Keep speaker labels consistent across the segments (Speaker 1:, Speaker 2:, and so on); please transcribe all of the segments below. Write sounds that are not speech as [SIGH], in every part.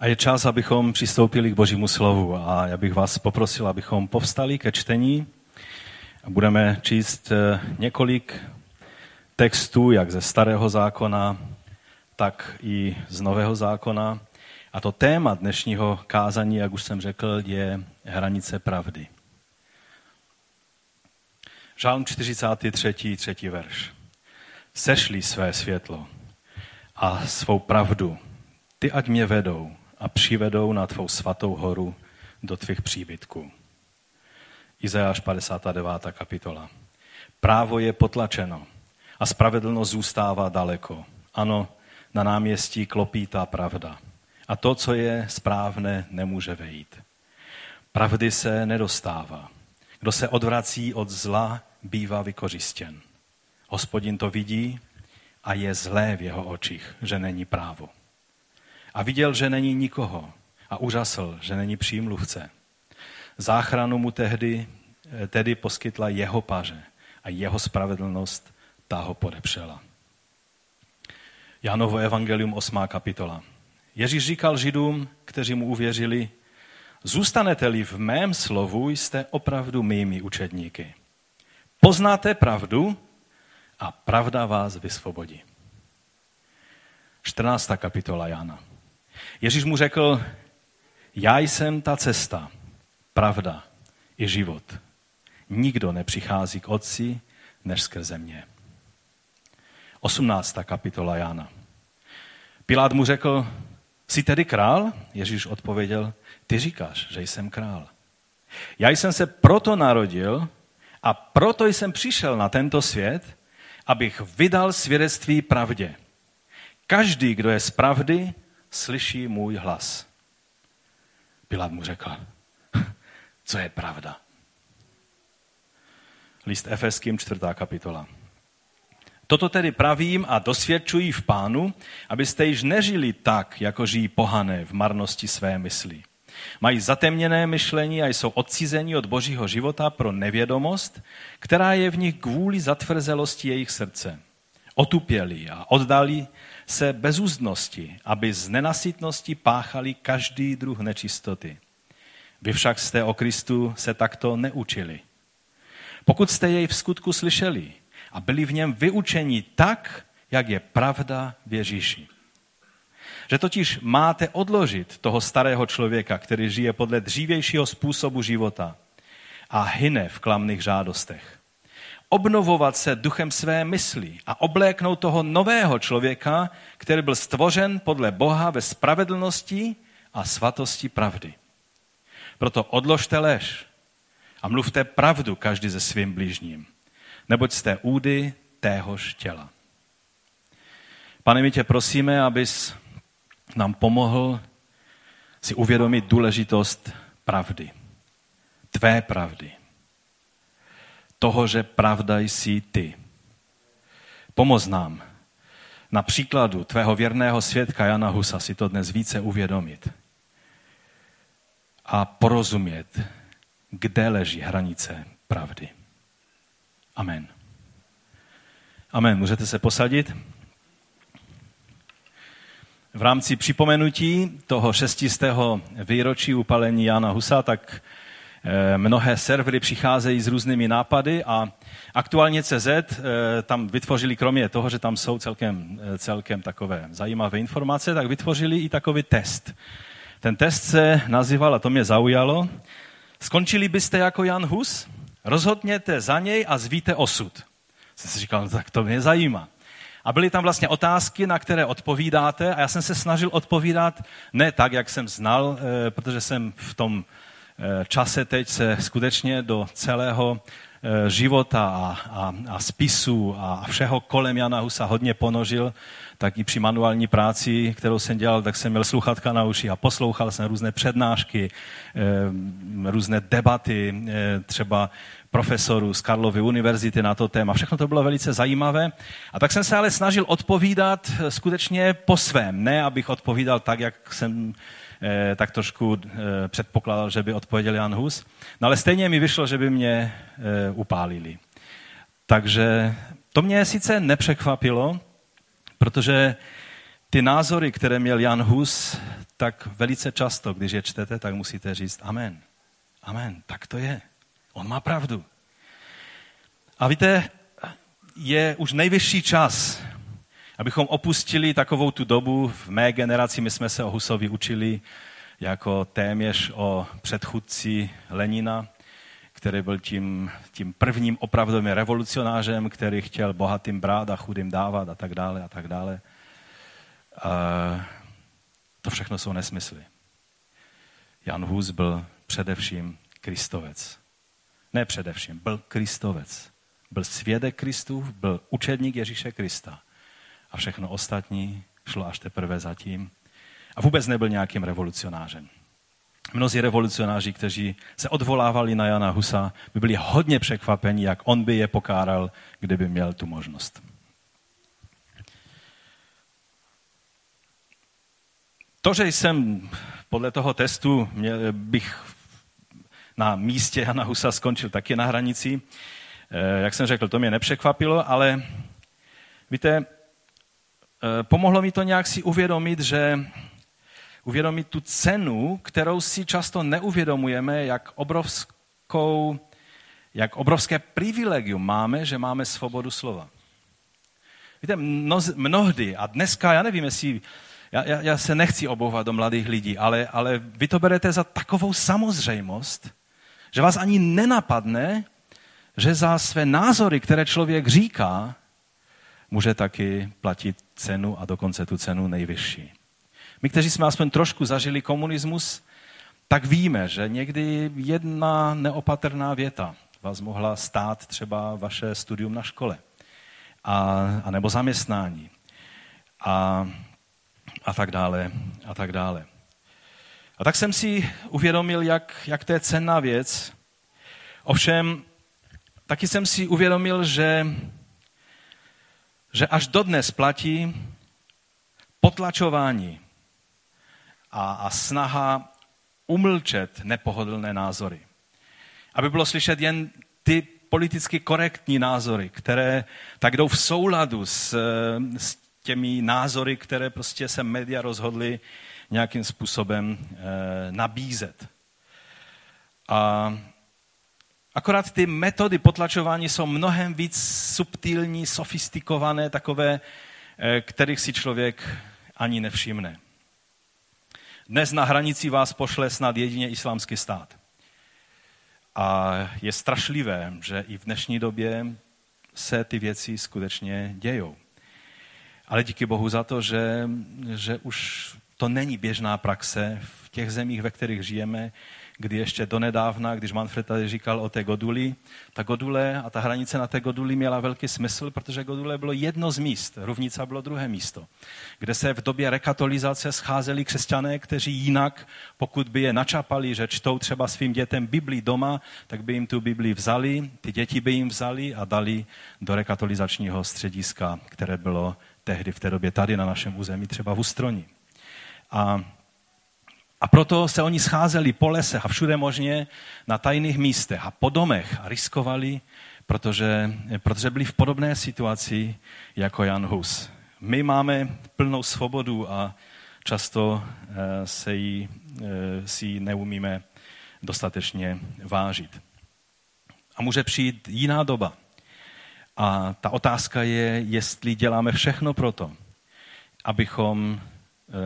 Speaker 1: A je čas, abychom přistoupili k Božímu slovu. A já bych vás poprosil, abychom povstali ke čtení. Budeme číst eh, několik textů, jak ze starého zákona, tak i z nového zákona. A to téma dnešního kázání, jak už jsem řekl, je hranice pravdy. Žálm 43. třetí verš. Sešli své světlo a svou pravdu. Ty ať mě vedou a přivedou na tvou svatou horu do tvých příbytků. Izajáš 59. kapitola. Právo je potlačeno a spravedlnost zůstává daleko. Ano, na náměstí klopí ta pravda. A to, co je správné, nemůže vejít. Pravdy se nedostává. Kdo se odvrací od zla, bývá vykořistěn. Hospodin to vidí a je zlé v jeho očích, že není právo. A viděl, že není nikoho a úžasl, že není přímluvce. Záchranu mu tehdy, tedy poskytla jeho paře a jeho spravedlnost ta ho podepřela. Janovo evangelium 8. kapitola. Ježíš říkal židům, kteří mu uvěřili, zůstanete-li v mém slovu, jste opravdu mými učedníky. Poznáte pravdu a pravda vás vysvobodí. 14. kapitola Jana. Ježíš mu řekl, já jsem ta cesta, pravda i život. Nikdo nepřichází k otci, než skrze mě. 18. kapitola Jana. Pilát mu řekl, jsi tedy král? Ježíš odpověděl, ty říkáš, že jsem král. Já jsem se proto narodil a proto jsem přišel na tento svět, abych vydal svědectví pravdě. Každý, kdo je z pravdy, slyší můj hlas. Pilát mu řekl, [LAUGHS] co je pravda. List Efeským, čtvrtá kapitola. Toto tedy pravím a dosvědčuji v pánu, abyste již nežili tak, jako žijí pohané v marnosti své mysli. Mají zatemněné myšlení a jsou odcizení od božího života pro nevědomost, která je v nich kvůli zatvrzelosti jejich srdce. Otupěli a oddali se bezúznosti, aby z nenasytnosti páchali každý druh nečistoty. Vy však jste o Kristu se takto neučili. Pokud jste jej v skutku slyšeli a byli v něm vyučeni tak, jak je pravda v Ježíši. Že totiž máte odložit toho starého člověka, který žije podle dřívějšího způsobu života a hyne v klamných žádostech obnovovat se duchem své mysli a obléknout toho nového člověka, který byl stvořen podle Boha ve spravedlnosti a svatosti pravdy. Proto odložte lež a mluvte pravdu každý se svým blížním, neboť jste údy téhož těla. Pane, my tě prosíme, abys nám pomohl si uvědomit důležitost pravdy. Tvé pravdy toho, že pravda jsi ty. Pomoz nám na příkladu tvého věrného svědka Jana Husa si to dnes více uvědomit a porozumět, kde leží hranice pravdy. Amen. Amen. Můžete se posadit? V rámci připomenutí toho šestistého výročí upalení Jana Husa, tak mnohé servery přicházejí s různými nápady a aktuálně CZ eh, tam vytvořili, kromě toho, že tam jsou celkem, eh, celkem takové zajímavé informace, tak vytvořili i takový test. Ten test se nazýval, a to mě zaujalo, skončili byste jako Jan Hus? Rozhodněte za něj a zvíte osud. Jsem si říkal, no, tak to mě zajímá. A byly tam vlastně otázky, na které odpovídáte a já jsem se snažil odpovídat ne tak, jak jsem znal, protože jsem v tom Eh, čase teď se skutečně do celého eh, života a, a, a spisu a všeho kolem Jana Husa hodně ponožil, tak i při manuální práci, kterou jsem dělal, tak jsem měl sluchatka na uši a poslouchal jsem různé přednášky, eh, různé debaty, třeba profesorů z Karlovy univerzity na to téma. Všechno to bylo velice zajímavé. A tak jsem se ale snažil odpovídat skutečně po svém, ne abych odpovídal tak, jak jsem Eh, tak trošku eh, předpokládal, že by odpověděl Jan Hus. No ale stejně mi vyšlo, že by mě eh, upálili. Takže to mě sice nepřekvapilo, protože ty názory, které měl Jan Hus, tak velice často, když je čtete, tak musíte říct amen. Amen, tak to je. On má pravdu. A víte, je už nejvyšší čas, abychom opustili takovou tu dobu. V mé generaci my jsme se o Husovi učili jako téměř o předchůdci Lenina, který byl tím, tím prvním opravdovým revolucionářem, který chtěl bohatým brát a chudým dávat a tak dále a tak dále. A to všechno jsou nesmysly. Jan Hus byl především Kristovec. Ne především, byl Kristovec. Byl svědek Kristův, byl učedník Ježíše Krista. A všechno ostatní šlo až teprve zatím. A vůbec nebyl nějakým revolucionářem. Mnozí revolucionáři, kteří se odvolávali na Jana Husa, by byli hodně překvapeni, jak on by je pokáral, kdyby měl tu možnost. To, že jsem podle toho testu měl, bych na místě Jana Husa skončil taky na hranici, eh, jak jsem řekl, to mě nepřekvapilo, ale víte, pomohlo mi to nějak si uvědomit, že uvědomit tu cenu, kterou si často neuvědomujeme, jak obrovskou, jak obrovské privilegium máme, že máme svobodu slova. Víte, mnohdy, a dneska, já nevím, jestli, já, já, já se nechci obouvat do mladých lidí, ale, ale vy to berete za takovou samozřejmost, že vás ani nenapadne, že za své názory, které člověk říká, může taky platit cenu a dokonce tu cenu nejvyšší. My, kteří jsme aspoň trošku zažili komunismus, tak víme, že někdy jedna neopatrná věta vás mohla stát třeba vaše studium na škole a, a nebo zaměstnání a, a tak dále a tak dále. A tak jsem si uvědomil, jak, jak to je cenná věc. Ovšem, taky jsem si uvědomil, že, že až dodnes platí potlačování a, a snaha umlčet nepohodlné názory. Aby bylo slyšet jen ty politicky korektní názory, které tak jdou v souladu s, s těmi názory, které prostě se média rozhodly nějakým způsobem e, nabízet. A akorát ty metody potlačování jsou mnohem víc subtilní, sofistikované, takové, e, kterých si člověk ani nevšimne. Dnes na hranici vás pošle snad jedině islámský stát. A je strašlivé, že i v dnešní době se ty věci skutečně dějou. Ale díky Bohu za to, že, že už to není běžná praxe v těch zemích, ve kterých žijeme, kdy ještě donedávna, když Manfred tady říkal o té Goduli, ta Godule a ta hranice na té Goduli měla velký smysl, protože Godule bylo jedno z míst, Rovnica bylo druhé místo, kde se v době rekatolizace scházeli křesťané, kteří jinak, pokud by je načapali, že čtou třeba svým dětem Bibli doma, tak by jim tu Bibli vzali, ty děti by jim vzali a dali do rekatolizačního střediska, které bylo tehdy v té době tady na našem území, třeba v Ustroni. A a proto se oni scházeli po lesech a všude možně na tajných místech a po domech a riskovali, protože, protože byli v podobné situaci jako Jan Hus. My máme plnou svobodu a často eh, se jí, eh, si ji neumíme dostatečně vážit. A může přijít jiná doba. A ta otázka je, jestli děláme všechno pro to, abychom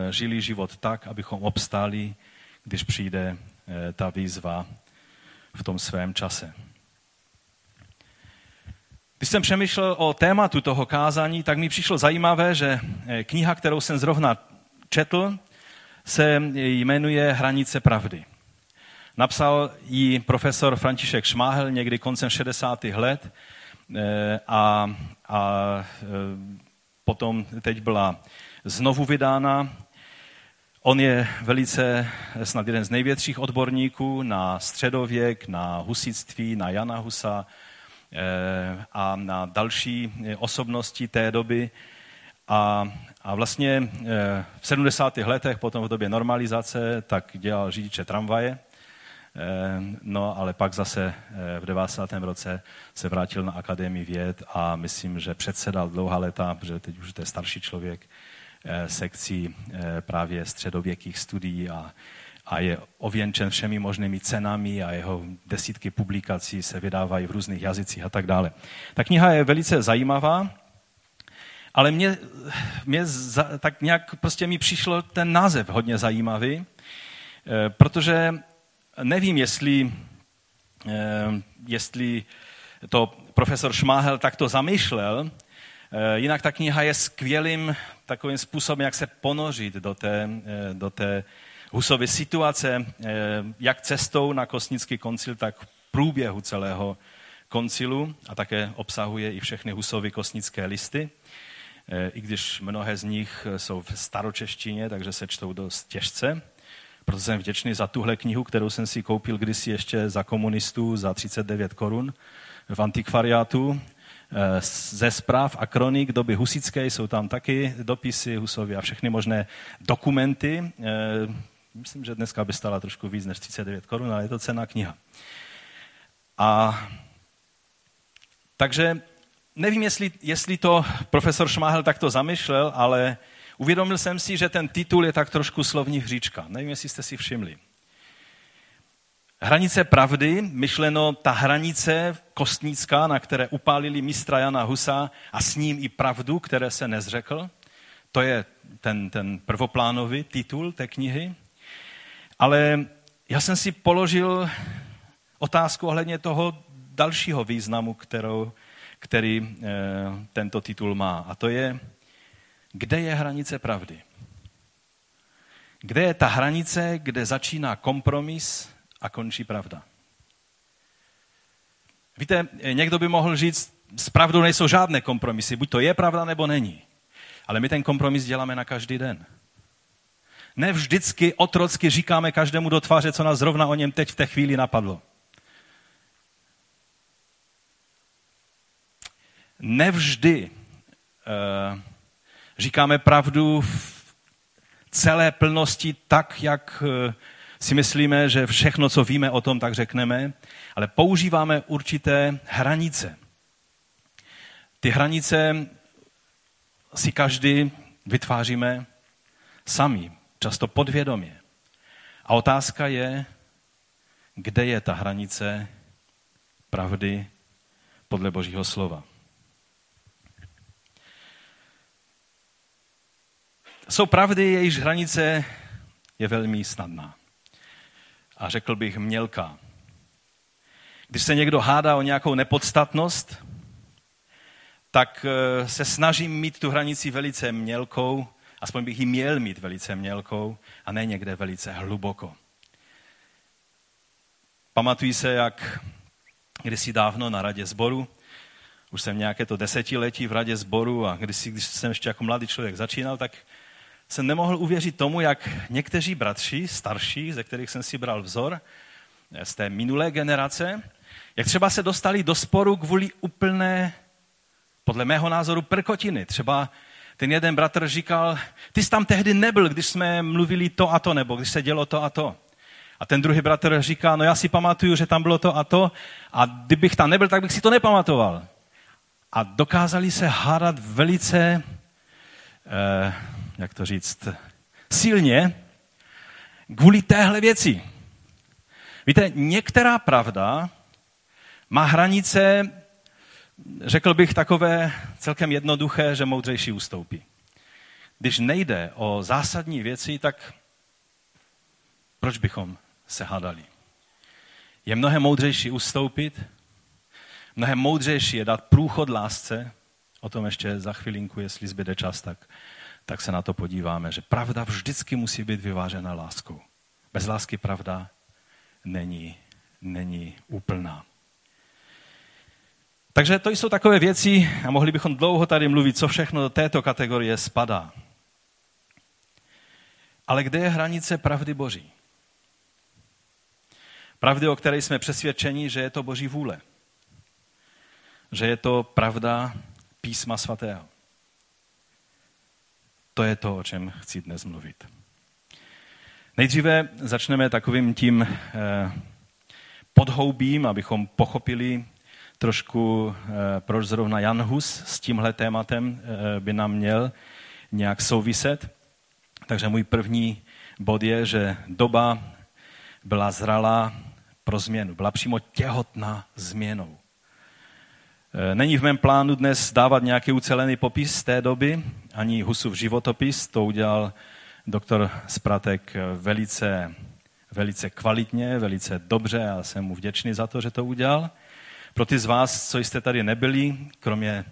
Speaker 1: žili život tak, abychom obstáli, když přijde eh, ta výzva v tom svém čase. Když jsem přemýšlel o tématu toho kázání, tak mi přišlo zajímavé, že eh, kniha, kterou jsem zrovna četl, se jmenuje Hranice pravdy. Napsal ji profesor František Šmáhel někdy koncem 60. let a, a potom teď byla znovu vydána. On je velice snad jeden z největších odborníků na středověk, na husitství, na Jana Husa eh, a na další osobnosti té doby. A, a vlastně eh, v 70. letech, potom v době normalizace, tak dělal řidiče tramvaje. Eh, no, ale pak zase v 90. roce se vrátil na Akademii věd a myslím, že předsedal dlouhá léta, protože teď už to je starší člověk, sekcí právě středověkých studií a, a je ověnčen všemi možnými cenami a jeho desítky publikací se vydávají v různých jazycích a tak dále. Ta kniha je velice zajímavá, ale mě, mě za, tak nějak prostě mi přišlo ten název hodně zajímavý, protože nevím, jestli, jestli to profesor Šmáhel takto zamýšlel, eh, jinak ta kniha je skvělým takovým způsobem, jak se ponořit do té, eh, do té Husovy situace, eh, jak cestou na Kosnický koncil, tak v průběhu celého koncilu a také obsahuje i všechny Husovy kosnické listy, i když mnohé z nich jsou v staročeštině, takže se čtou dost těžce. Proto jsem vděčný za tuhle knihu, kterou jsem si koupil kdysi ještě za komunistů za 39 korun v antikvariátu eh, ze zpráv a kronik doby husické, jsou tam taky dopisy Husovi a všechny možné dokumenty. Eh, myslím, že dneska by stala trošku víc než 39 korun, ale je to cená kniha. A takže nevím, jestli, jestli to profesor Šmáhel takto zamýšlel, ale uvědomil jsem si, že ten titul je tak trošku slovní hříčka. Nevím, jestli jste si všimli. Hranice pravdy, myšleno ta hranice kostnická, na které upálili mistra Jana Husa a s ním i pravdu, které se nezřekl. To je ten, ten prvoplánový titul té knihy. Ale já jsem si položil otázku ohledně toho dalšího významu, kterou, který e, tento titul má. A to je, kde je hranice pravdy? Kde je ta hranice, kde začíná kompromis a končí pravda. Víte, někdo by mohl říct, s pravdou nejsou žádné kompromisy, buď to je pravda, nebo není. Ale my ten kompromis děláme na každý den. Ne vždycky otrocky říkáme každému do tváře, co nás zrovna o něm teď v té chvíli napadlo. Nevždy uh, říkáme pravdu v celé plnosti tak, jak uh, si myslíme, že všechno, co víme o tom, tak řekneme, ale používáme určité hranice. Ty hranice si každý vytváříme sami, často podvědomě. A otázka je, kde je ta hranice pravdy podle Božího slova. Jsou pravdy, jejíž hranice je velmi snadná a řekl bych mělká. Když se někdo hádá o nějakou nepodstatnost, tak eh, se snažím mít tu hranici velice mělkou, aspoň bych ji měl mít velice mělkou a ne někde velice hluboko. Pamatuji se, jak kdysi dávno na radě sboru, už jsem nějaké to desetiletí v radě sboru a když, když jsem ještě jako mladý člověk začínal, tak jsem nemohl uvěřit tomu, jak někteří bratři, starší, ze kterých jsem si bral vzor, z té minulé generace, jak třeba se dostali do sporu kvůli úplné, podle mého názoru, prkotiny. Třeba ten jeden bratr říkal, ty jsi tam tehdy nebyl, když jsme mluvili to a to, nebo když se dělo to a to. A ten druhý bratr říká, no já si pamatuju, že tam bylo to a to, a kdybych tam nebyl, tak bych si to nepamatoval. A dokázali se hádat velice eh, jak to říct, silně kvůli téhle věci. Víte, některá pravda má hranice, řekl bych, takové celkem jednoduché, že moudřejší ustoupí. Když nejde o zásadní věci, tak proč bychom se hádali? Je mnohem moudřejší ustoupit, mnohem moudřejší je dát průchod lásce, o tom ještě za chvilinku, jestli zbyde čas, tak tak se na to podíváme, že pravda vždycky musí být vyvážena láskou. Bez lásky pravda není, není úplná. Takže to jsou takové věci a mohli bychom dlouho tady mluvit, co všechno do této kategorie spadá. Ale kde je hranice pravdy Boží? Pravdy, o které jsme přesvědčeni, že je to Boží vůle. Že je to pravda písma svatého. To je to, o čem chci dnes mluvit. Nejdříve začneme takovým tím eh, podhoubím, abychom pochopili trošku, eh, proč zrovna Jan Hus s tímhle tématem eh, by nám měl nějak souviset. Takže můj první bod je, že doba byla zralá pro změnu, byla přímo těhotná změnou. Není v mém plánu dnes dávat nějaký ucelený popis té doby, ani Husův životopis, to udělal doktor Spratek velice, velice kvalitně, velice dobře a jsem mu vděčný za to, že to udělal. Pro ty z vás, co jste tady nebyli, kromě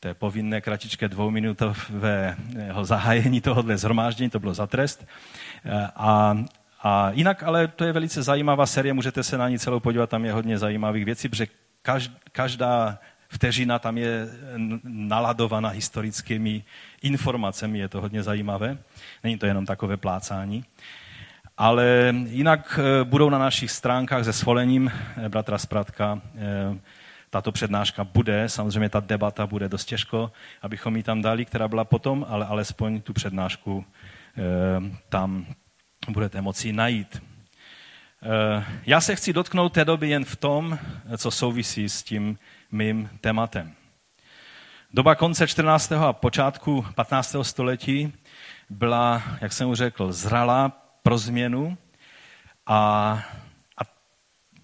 Speaker 1: té povinné kratičké dvouminutového zahájení tohohle zhromáždění, to bylo za trest. A, a jinak, ale to je velice zajímavá série, můžete se na ní celou podívat, tam je hodně zajímavých věcí, protože každá vteřina tam je naladovaná historickými informacemi, je to hodně zajímavé. Není to jenom takové plácání. Ale jinak eh, budou na našich stránkách se svolením eh, bratra Spratka eh, tato přednáška bude, samozřejmě ta debata bude dost těžko, abychom ji tam dali, která byla potom, ale alespoň tu přednášku tam budete moci najít. Já se chci dotknout té doby jen v tom, co souvisí s tím mým tématem. Doba konce 14. a počátku 15. století byla, jak jsem už řekl, zralá pro změnu a, a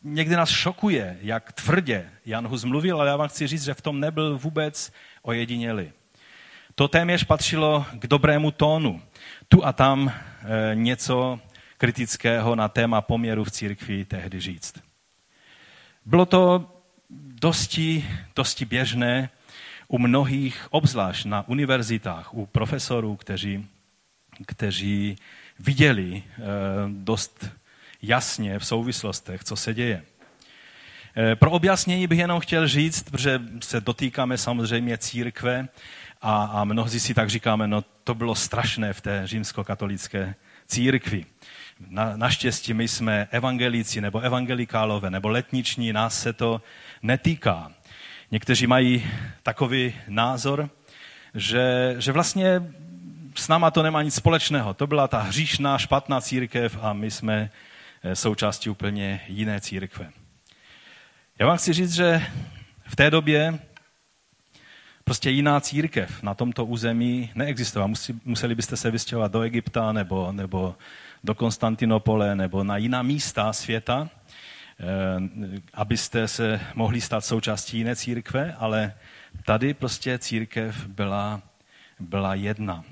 Speaker 1: někdy nás šokuje, jak tvrdě Jan Hus mluvil, ale já vám chci říct, že v tom nebyl vůbec ojedinělý. To téměř patřilo k dobrému tónu. Tu a tam e, něco kritického na téma poměru v církvi tehdy říct. Bylo to dosti, dosti běžné u mnohých, obzvlášť na univerzitách, u profesorů, kteří, kteří viděli eh, dost jasně v souvislostech, co se děje. Eh, pro objasnění bych jenom chtěl říct, protože se dotýkáme samozřejmě církve a, a mnozí si tak říkáme, no to bylo strašné v té římskokatolické církvi. Na, naštěstí my jsme evangelíci nebo evangelikálové nebo letniční, nás se to netýká. Někteří mají takový názor, že, že vlastně s náma to nemá nic společného. To byla ta hříšná, špatná církev a my jsme eh, součástí úplně jiné církve. Já vám chci říct, že v té době prostě jiná církev na tomto území neexistovala. Museli byste se vystěhovat do Egypta nebo, nebo do Konstantinopole nebo na jiná místa světa, eh, abyste se mohli stát součástí jiné církve, ale tady prostě církev byla, byla jedna.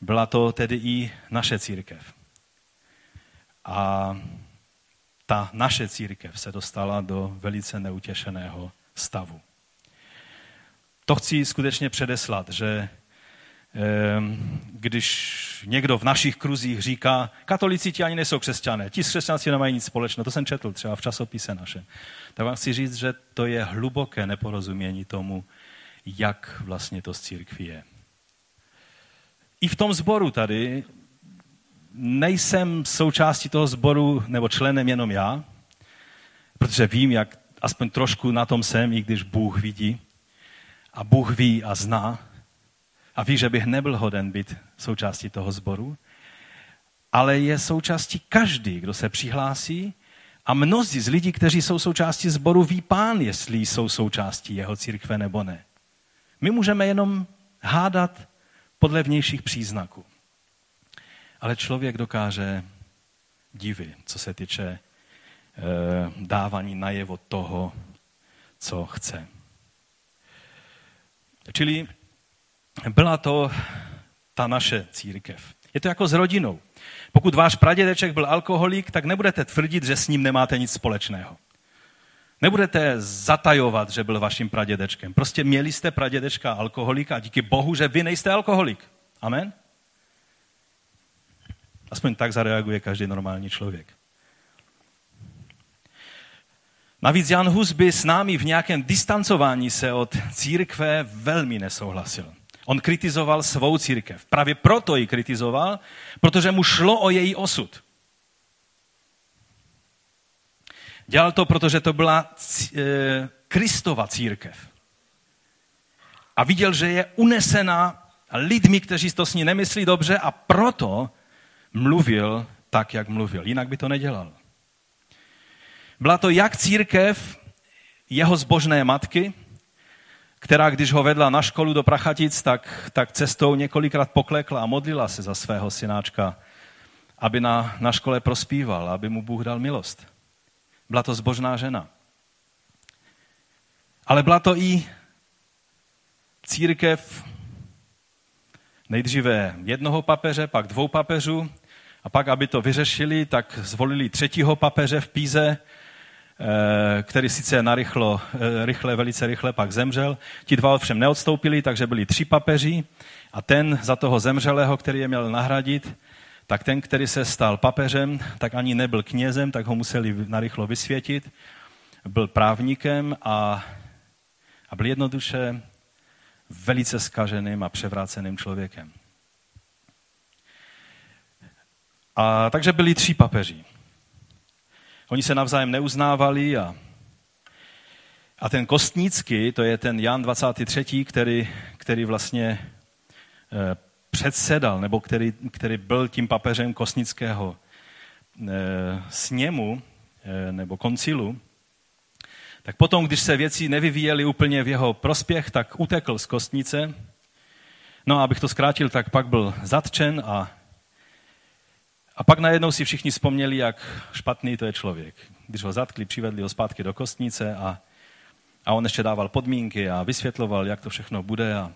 Speaker 1: Byla to tedy i naše církev. A ta naše církev se dostala do velice neutěšeného stavu. To chci skutečně předeslat, že když někdo v našich kruzích říká, katolici ti ani nejsou křesťané, ti s křesťanství nemají nic společného, to jsem četl třeba v časopise našem, tak vám chci říct, že to je hluboké neporozumění tomu, jak vlastně to z církví je i v tom sboru tady nejsem součástí toho sboru nebo členem jenom já, protože vím, jak aspoň trošku na tom jsem, i když Bůh vidí. A Bůh ví a zná. A ví, že bych nebyl hoden být součástí toho sboru. Ale je součástí každý, kdo se přihlásí. A mnozí z lidí, kteří jsou součástí sboru, ví pán, jestli jsou součástí jeho církve nebo ne. My můžeme jenom hádat podle vnějších příznaků. Ale člověk dokáže divy, co se týče e, dávání najevo toho, co chce. Čili byla to ta naše církev. Je to jako s rodinou. Pokud váš pradědeček byl alkoholik, tak nebudete tvrdit, že s ním nemáte nic společného. Nebudete zatajovat, že byl vaším pradědečkem. Prostě měli jste pradědečka alkoholika a díky Bohu, že vy nejste alkoholik. Amen? Aspoň tak zareaguje každý normální člověk. Navíc Jan Hus by s námi v nějakém distancování se od církve velmi nesouhlasil. On kritizoval svou církev. Právě proto ji kritizoval, protože mu šlo o její osud. Dělal to, protože to byla e, Kristova církev. A viděl, že je unesena lidmi, kteří to s ní nemyslí dobře a proto mluvil tak, jak mluvil. Jinak by to nedělal. Byla to jak církev jeho zbožné matky, která když ho vedla na školu do Prachatic, tak, tak cestou několikrát poklekla a modlila se za svého synáčka, aby na, na škole prospíval, aby mu Bůh dal milost. Byla to zbožná žena. Ale byla to i církev nejdříve jednoho papeže, pak dvou papežů a pak, aby to vyřešili, tak zvolili třetího papeže v Píze, který sice narychlo, eh, rychle, velice rychle pak zemřel. Ti dva ovšem neodstoupili, takže byli tři papeži a ten za toho zemřelého, který je měl nahradit, tak ten, který se stal papežem, tak ani nebyl knězem, tak ho museli narychlo vysvětit. Byl právníkem a, a byl jednoduše velice skaženým a převráceným člověkem. A takže byli tři papeži. Oni se navzájem neuznávali a, a ten Kostnický, to je ten Jan 23., který, který vlastně eh, předsedal, nebo který, který byl tím papežem Kostnického eh, sněmu eh, nebo koncilu, tak potom, když se věci nevyvíjely úplně v jeho prospěch, tak utekl z kostnice. No a abych to zkrátil, tak pak byl zatčen a, a pak najednou si všichni vzpomněli, jak špatný to je člověk. Když ho zatkli, přivedli ho zpátky do kostnice a, a on ještě dával podmínky a vysvětloval, jak to všechno bude. A,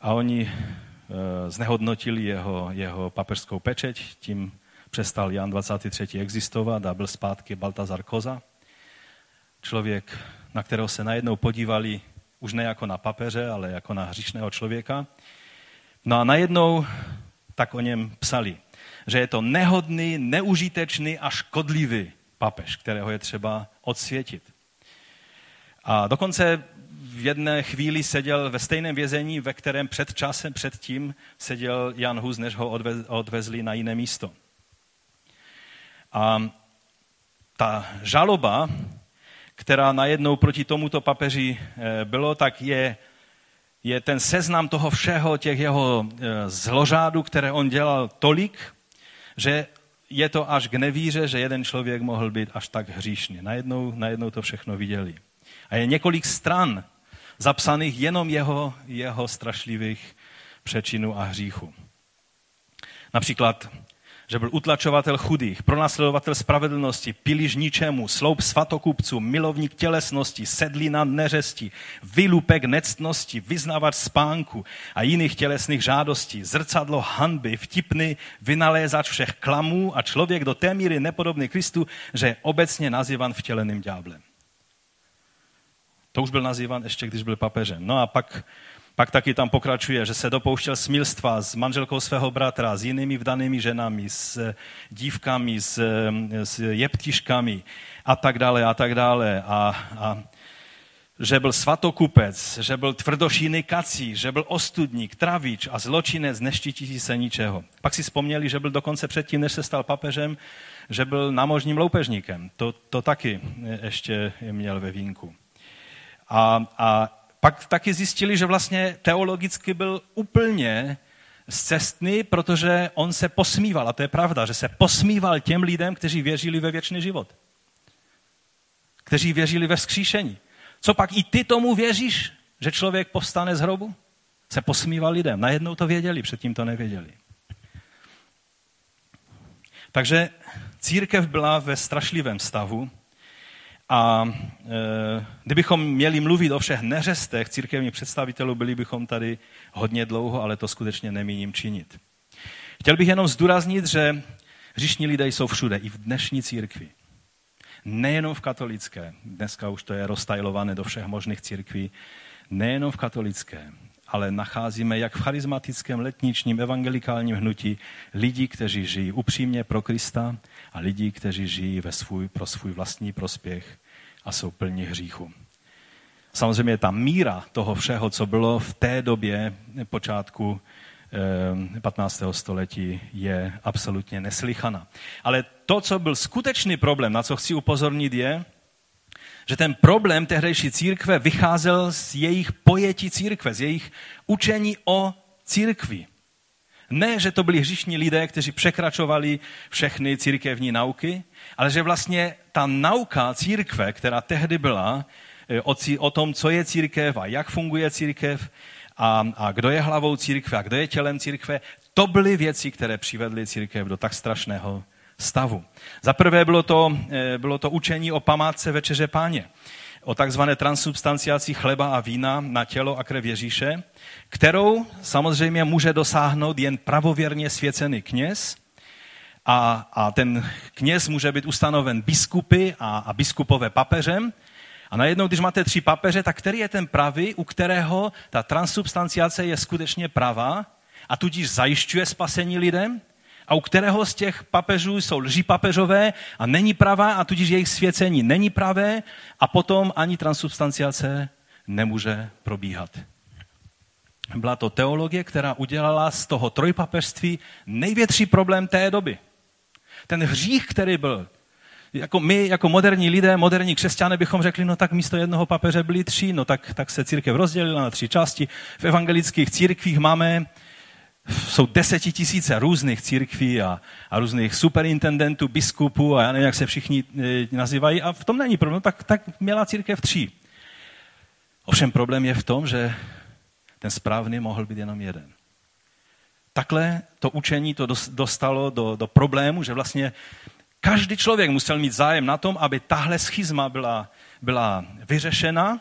Speaker 1: a oni e, znehodnotili jeho, jeho papežskou pečeť, tím přestal Jan 23. existovat a byl zpátky Baltazar Koza člověk, na kterého se najednou podívali už ne jako na papeře, ale jako na hříšného člověka. No a najednou tak o něm psali, že je to nehodný, neužitečný a škodlivý papež, kterého je třeba odsvětit. A dokonce v jedné chvíli seděl ve stejném vězení, ve kterém před časem předtím seděl Jan Hus, než ho odvezli na jiné místo. A ta žaloba která najednou proti tomuto papeži eh, bylo, tak je, je ten seznam toho všeho, těch jeho eh, zlořádů, které on dělal tolik, že je to až k nevíře, že jeden člověk mohl být až tak hříšný. Najednou, najednou to všechno viděli. A je několik stran zapsaných jenom jeho, jeho strašlivých přečinů a hříchů. Například že byl utlačovatel chudých, pronásledovatel spravedlnosti, pilíž ničemu, sloup svatokupců, milovník tělesnosti, sedlina neřesti, vylupek nectnosti, vyznavač spánku a jiných tělesných žádostí, zrcadlo hanby, vtipný vynalézač všech klamů a člověk do té míry nepodobný Kristu, že je obecně nazývan vtěleným ďáblem. To už byl nazývan ještě, když byl papežem. No a pak pak taky tam pokračuje, že se dopouštěl smilstva s manželkou svého bratra, s jinými vdanými ženami, s dívkami, s, s jeptiškami a tak dále a tak dále. A, a že byl svatokupec, že byl tvrdošíny kací, že byl ostudník, travič a zločinec neštítící se ničeho. Pak si vzpomněli, že byl dokonce předtím, než se stal papežem, že byl námožním loupežníkem. To, to taky ještě měl ve vínku. A, a pak taky zjistili, že vlastně teologicky byl úplně zcestný, protože on se posmíval, a to je pravda, že se posmíval těm lidem, kteří věřili ve věčný život. Kteří věřili ve vzkříšení. Co pak i ty tomu věříš, že člověk povstane z hrobu? Se posmíval lidem. Najednou to věděli, předtím to nevěděli. Takže církev byla ve strašlivém stavu a e, kdybychom měli mluvit o všech neřestech církevních představitelů, byli bychom tady hodně dlouho, ale to skutečně nemíním činit. Chtěl bych jenom zdůraznit, že hřišní lidé jsou všude, i v dnešní církvi. Nejenom v katolické, dneska už to je roztajlované do všech možných církví, nejenom v katolické, ale nacházíme jak v charismatickém letničním evangelikálním hnutí lidi, kteří žijí upřímně pro Krista a lidi, kteří žijí ve svůj, pro svůj vlastní prospěch a jsou plní hříchu. Samozřejmě ta míra toho všeho, co bylo v té době počátku 15. Eh, století, je absolutně neslychana. Ale to, co byl skutečný problém, na co chci upozornit, je, že ten problém tehdejší církve vycházel z jejich pojetí církve, z jejich učení o církvi. Ne, že to byli hřišní lidé, kteří překračovali všechny církevní nauky, ale že vlastně ta nauka církve, která tehdy byla, o, o tom, co je církev a jak funguje církev a, a kdo je hlavou církve a kdo je tělem církve. To byly věci, které přivedly církev do tak strašného stavu. Za prvé bylo to, eh, bylo to učení o památce večeře páně, o takzvané transubstanciaci chleba a vína na tělo a krev Ježíše, kterou samozřejmě může dosáhnout jen pravověrně svěcený kněz, a, a ten kněz může být ustanoven biskupy a, a biskupové papeřem. A najednou, když máte tři papeře, tak který je ten pravý, u kterého ta transubstanciace je skutečně pravá a tudíž zajišťuje spasení lidem? A u kterého z těch papežů jsou lží papežové a není pravá a tudíž jejich svěcení není pravé a potom ani transubstanciace nemůže probíhat. Byla to teologie, která udělala z toho trojpapežství největší problém té doby. Ten hřích, který byl, jako my, jako moderní lidé, moderní křesťané bychom řekli, no tak místo jednoho papeže byli tři, no tak, tak se církev rozdělila na tři části. V evangelických církvích máme jsou desetitisíce různých církví a, a různých superintendentů, biskupů a já nevím, jak se všichni e, nazývají a v tom není problém, tak, tak měla církev tři. Ovšem problém je v tom, že ten správný mohl být jenom jeden. Takhle to učení to dostalo do, do problému, že vlastně každý člověk musel mít zájem na tom, aby tahle schizma byla, byla vyřešena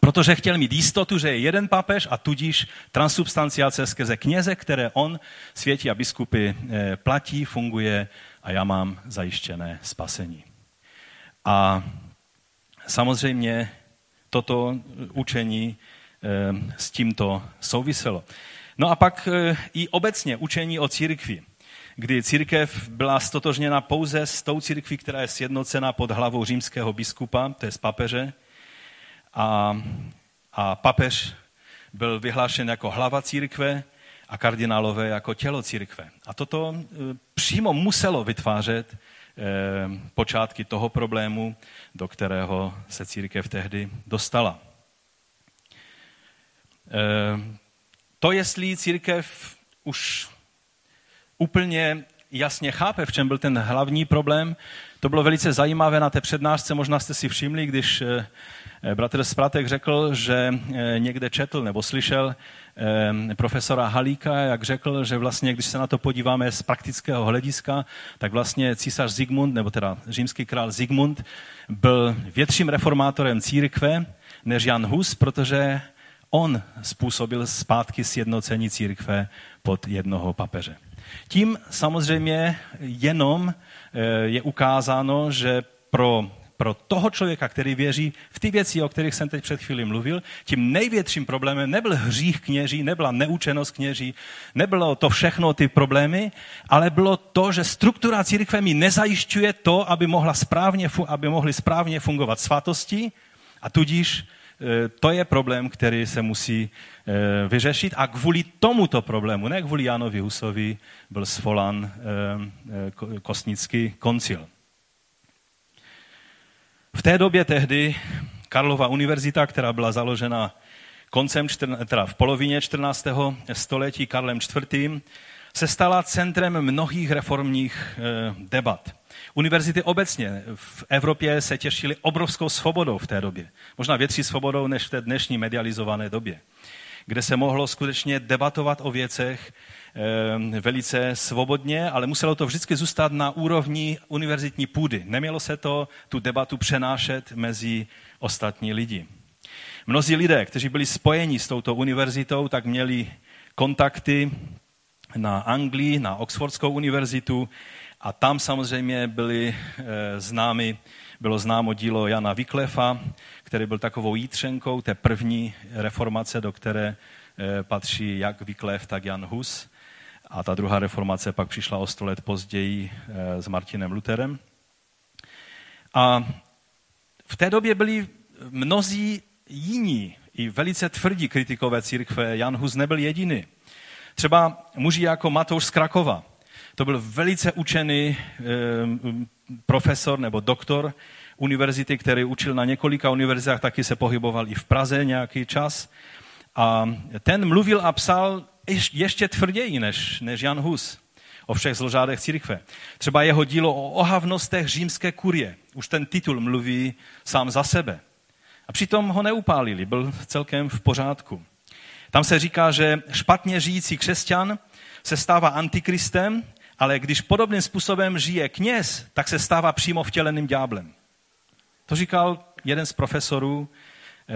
Speaker 1: protože chtěl mít jistotu, že je jeden papež a tudíž transubstanciace skrze kněze, které on, světí a biskupy eh, platí, funguje a já mám zajištěné spasení. A samozřejmě toto učení eh, s tímto souviselo. No a pak eh, i obecně učení o církvi, kdy církev byla stotožněna pouze s tou církví, která je sjednocena pod hlavou římského biskupa, to je z papeže, a, a papež byl vyhlášen jako hlava církve a kardinálové jako tělo církve. A toto e, přímo muselo vytvářet e, počátky toho problému, do kterého se církev tehdy dostala. E, to, jestli církev už úplně jasně chápe, v čem byl ten hlavní problém, to bylo velice zajímavé na té přednášce, možná jste si všimli, když bratr Spratek řekl, že eh, někde četl nebo slyšel eh, profesora Halíka, jak řekl, že vlastně, když se na to podíváme z praktického hlediska, tak vlastně císař Zigmund, nebo teda římský král Zigmund, byl větším reformátorem církve než Jan Hus, protože on způsobil zpátky sjednocení církve pod jednoho papeže. Tím samozřejmě jenom je ukázáno, že pro pro toho člověka, který věří v ty věci, o kterých jsem teď před chvíli mluvil, tím největším problémem nebyl hřích kněží, nebyla neúčenost kněží, nebylo to všechno ty problémy, ale bylo to, že struktura církve mi nezajišťuje to, aby, mohla správně, aby mohly správně fungovat svatosti a tudíž e, to je problém, který se musí e, vyřešit a kvůli tomuto problému, ne kvůli Janovi Husovi, byl svolan e, kostnický koncil. V té době tehdy Karlova univerzita, která byla založena koncem, teda v polovině 14. století Karlem IV., se stala centrem mnohých reformních eh, debat. Univerzity obecně v Evropě se těšily obrovskou svobodou v té době. Možná větší svobodou než v té dnešní medializované době, kde se mohlo skutečně debatovat o věcech, Eh, velice svobodně, ale muselo to vždycky zůstat na úrovni univerzitní půdy. Nemělo se to tu debatu přenášet mezi ostatní lidi. Mnozí lidé, kteří byli spojeni s touto univerzitou, tak měli kontakty na Anglii, na Oxfordskou univerzitu a tam samozřejmě byly e, známy, bylo známo dílo Jana Vyklefa, který byl takovou jítřenkou té první reformace, do které e, patří jak Vyklef, tak Jan Hus. A ta druhá reformace pak přišla o sto let později eh, s Martinem Lutherem. A v té době byli mnozí jiní, i velice tvrdí kritikové církve. Jan Hus nebyl jediný. Třeba muži jako Matouš z Krakova. To byl velice učený e, profesor nebo doktor univerzity, který učil na několika univerzitách, taky se pohyboval i v Praze nějaký čas. A ten mluvil a psal ještě tvrději než, než Jan Hus o všech zložádech církve. Třeba jeho dílo o ohavnostech římské kurie. Už ten titul mluví sám za sebe. A přitom ho neupálili, byl celkem v pořádku. Tam se říká, že špatně žijící křesťan se stává antikristem, ale když podobným způsobem žije kněz, tak se stává přímo vtěleným ďáblem. To říkal jeden z profesorů eh,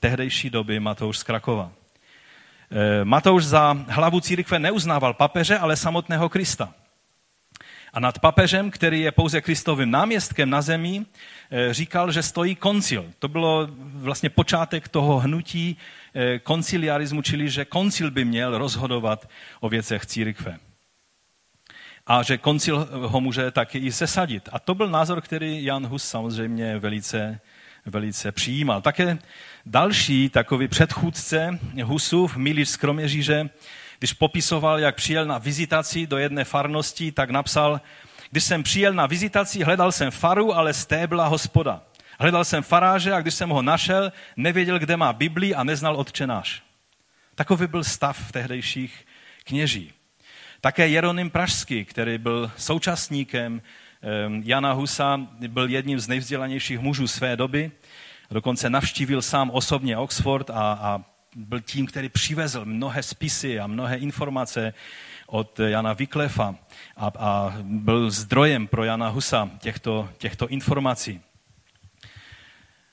Speaker 1: tehdejší doby Matouš z Krakova. Eh, Matouš za hlavu církve neuznával papeže, ale samotného Krista. A nad papežem, který je pouze Kristovým náměstkem na zemi, eh, říkal, že stojí koncil. To bylo vlastně počátek toho hnutí eh, konciliarismu, čili že koncil by měl rozhodovat o věcech církve. A že koncil ho může taky i sesadit. A to byl názor, který Jan Hus samozřejmě velice, velice přijímal. Také další takový předchůdce Husův, Miliš Kroměříže, když popisoval, jak přijel na vizitaci do jedné farnosti, tak napsal, když jsem přijel na vizitaci, hledal jsem faru, ale stébla hospoda. Hledal jsem faráže a když jsem ho našel, nevěděl, kde má Biblii a neznal odčenáš. Takový byl stav tehdejších kněží. Také Jeronym Pražský, který byl současníkem Jana Husa, byl jedním z nejvzdělanějších mužů své doby. Dokonce navštívil sám osobně Oxford a, a byl tím, který přivezl mnohé spisy a mnohé informace od Jana Vyklefa a, a byl zdrojem pro Jana Husa těchto, těchto informací.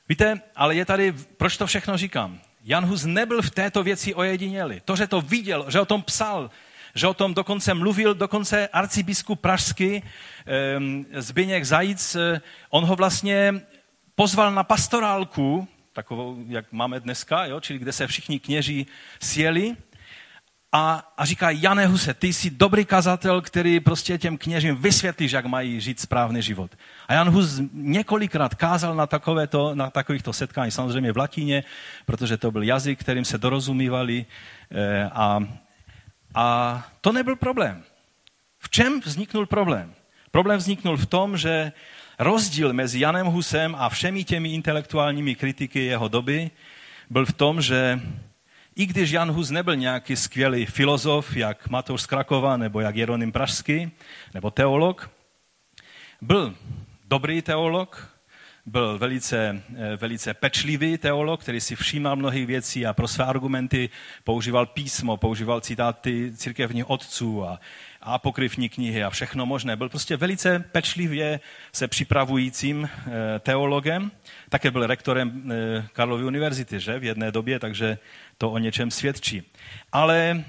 Speaker 1: Víte, ale je tady, proč to všechno říkám? Jan Hus nebyl v této věci ojedinělý. To, že to viděl, že o tom psal, že o tom dokonce mluvil, dokonce arcibiskup pražský Zbyněk Zajíc, on ho vlastně pozval na pastorálku takovou, jak máme dneska, jo? čili kde se všichni kněží sjeli a, a říká, Jane Huse, ty jsi dobrý kazatel, který prostě těm kněžím vysvětlíš, jak mají žít správný život. A Jan Hus několikrát kázal na, takovéto, na takovýchto setkání, samozřejmě v latině, protože to byl jazyk, kterým se dorozumívali eh, a, a to nebyl problém. V čem vzniknul problém? Problém vzniknul v tom, že rozdíl mezi Janem Husem a všemi těmi intelektuálními kritiky jeho doby byl v tom, že i když Jan Hus nebyl nějaký skvělý filozof, jak Matouš z Krakova, nebo jak Jeronym Pražský, nebo teolog, byl dobrý teolog, byl velice, eh, velice pečlivý teolog, který si všímal mnohých věcí a pro své argumenty používal písmo, používal citáty církevních otců a, a apokryfní knihy a všechno možné. Byl prostě velice pečlivě se připravujícím eh, teologem. Také byl rektorem eh, Karlovy univerzity, že, v jedné době, takže to o něčem svědčí. Ale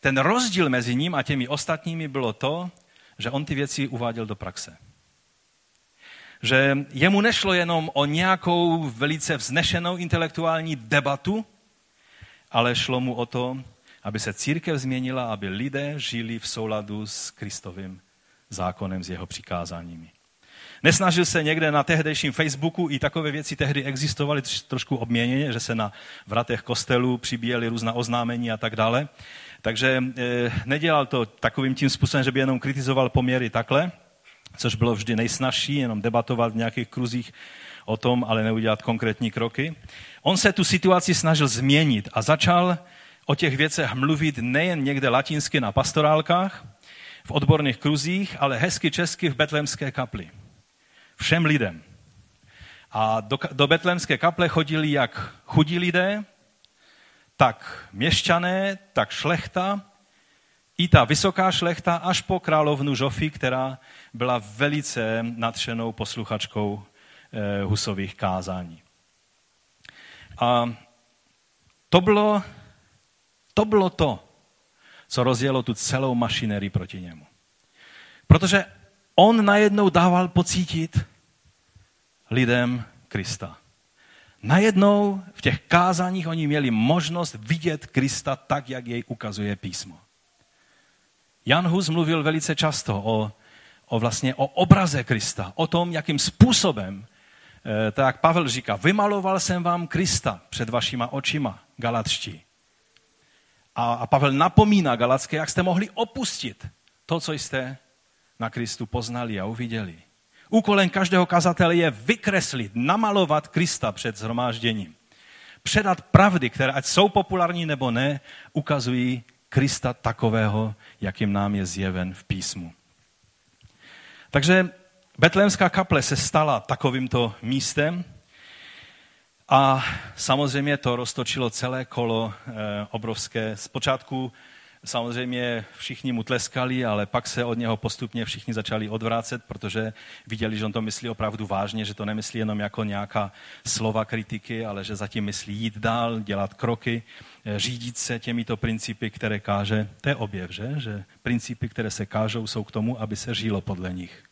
Speaker 1: ten rozdíl mezi ním a těmi ostatními bylo to, že on ty věci uváděl do praxe. Že jemu nešlo jenom o nějakou velice vznešenou intelektuální debatu, ale šlo mu o to, aby se církev změnila, aby lidé žili v souladu s Kristovým zákonem, s jeho přikázáními. Nesnažil se někde na tehdejším Facebooku, i takové věci tehdy existovaly trošku obměněně, že se na vratech kostelů přibíjeli různá oznámení a tak dále. Takže e, nedělal to takovým tím způsobem, že by jenom kritizoval poměry takhle, což bylo vždy nejsnažší, jenom debatovat v nějakých kruzích o tom, ale neudělat konkrétní kroky. On se tu situaci snažil změnit a začal o těch věcech mluvit nejen někde latinsky na pastorálkách, v odborných kruzích, ale hezky česky v betlémské kapli. Všem lidem. A do, do betlémské kaple chodili jak chudí lidé, tak měšťané, tak šlechta, i ta vysoká šlechta až po královnu Žofy, která byla velice nadšenou posluchačkou eh, husových kázání. A to bylo to bylo to, co rozjelo tu celou mašinerii proti němu. Protože on najednou dával pocítit lidem Krista. Najednou v těch kázáních oni měli možnost vidět Krista tak, jak jej ukazuje písmo. Jan Hus mluvil velice často o, o, vlastně o obraze Krista, o tom, jakým způsobem, eh, tak jak Pavel říká, vymaloval jsem vám Krista před vašima očima, galatští. A, a Pavel napomíná Galacké, jak jste mohli opustit to, co jste na Kristu poznali a uviděli. Úkolem každého kazatele je vykreslit, namalovat Krista před zhromážděním. Předat pravdy, které ať jsou populární nebo ne, ukazují Krista takového, jakým nám je zjeven v písmu. Takže Betlémská kaple se stala takovýmto místem A samozřejmě to roztočilo celé kolo e, obrovské. Zpočátku samozřejmě všichni mu tleskali, ale pak se od něho postupně všichni začali odvrácet, protože viděli, že on to myslí opravdu vážně, že to nemyslí jenom jako nějaká slova kritiky, ale že zatím myslí jít dál, dělat kroky, eh, řídit se těmito principy, které káže. To je objev, že? Že principy, které se kážou, jsou k tomu, aby se žilo podle nich.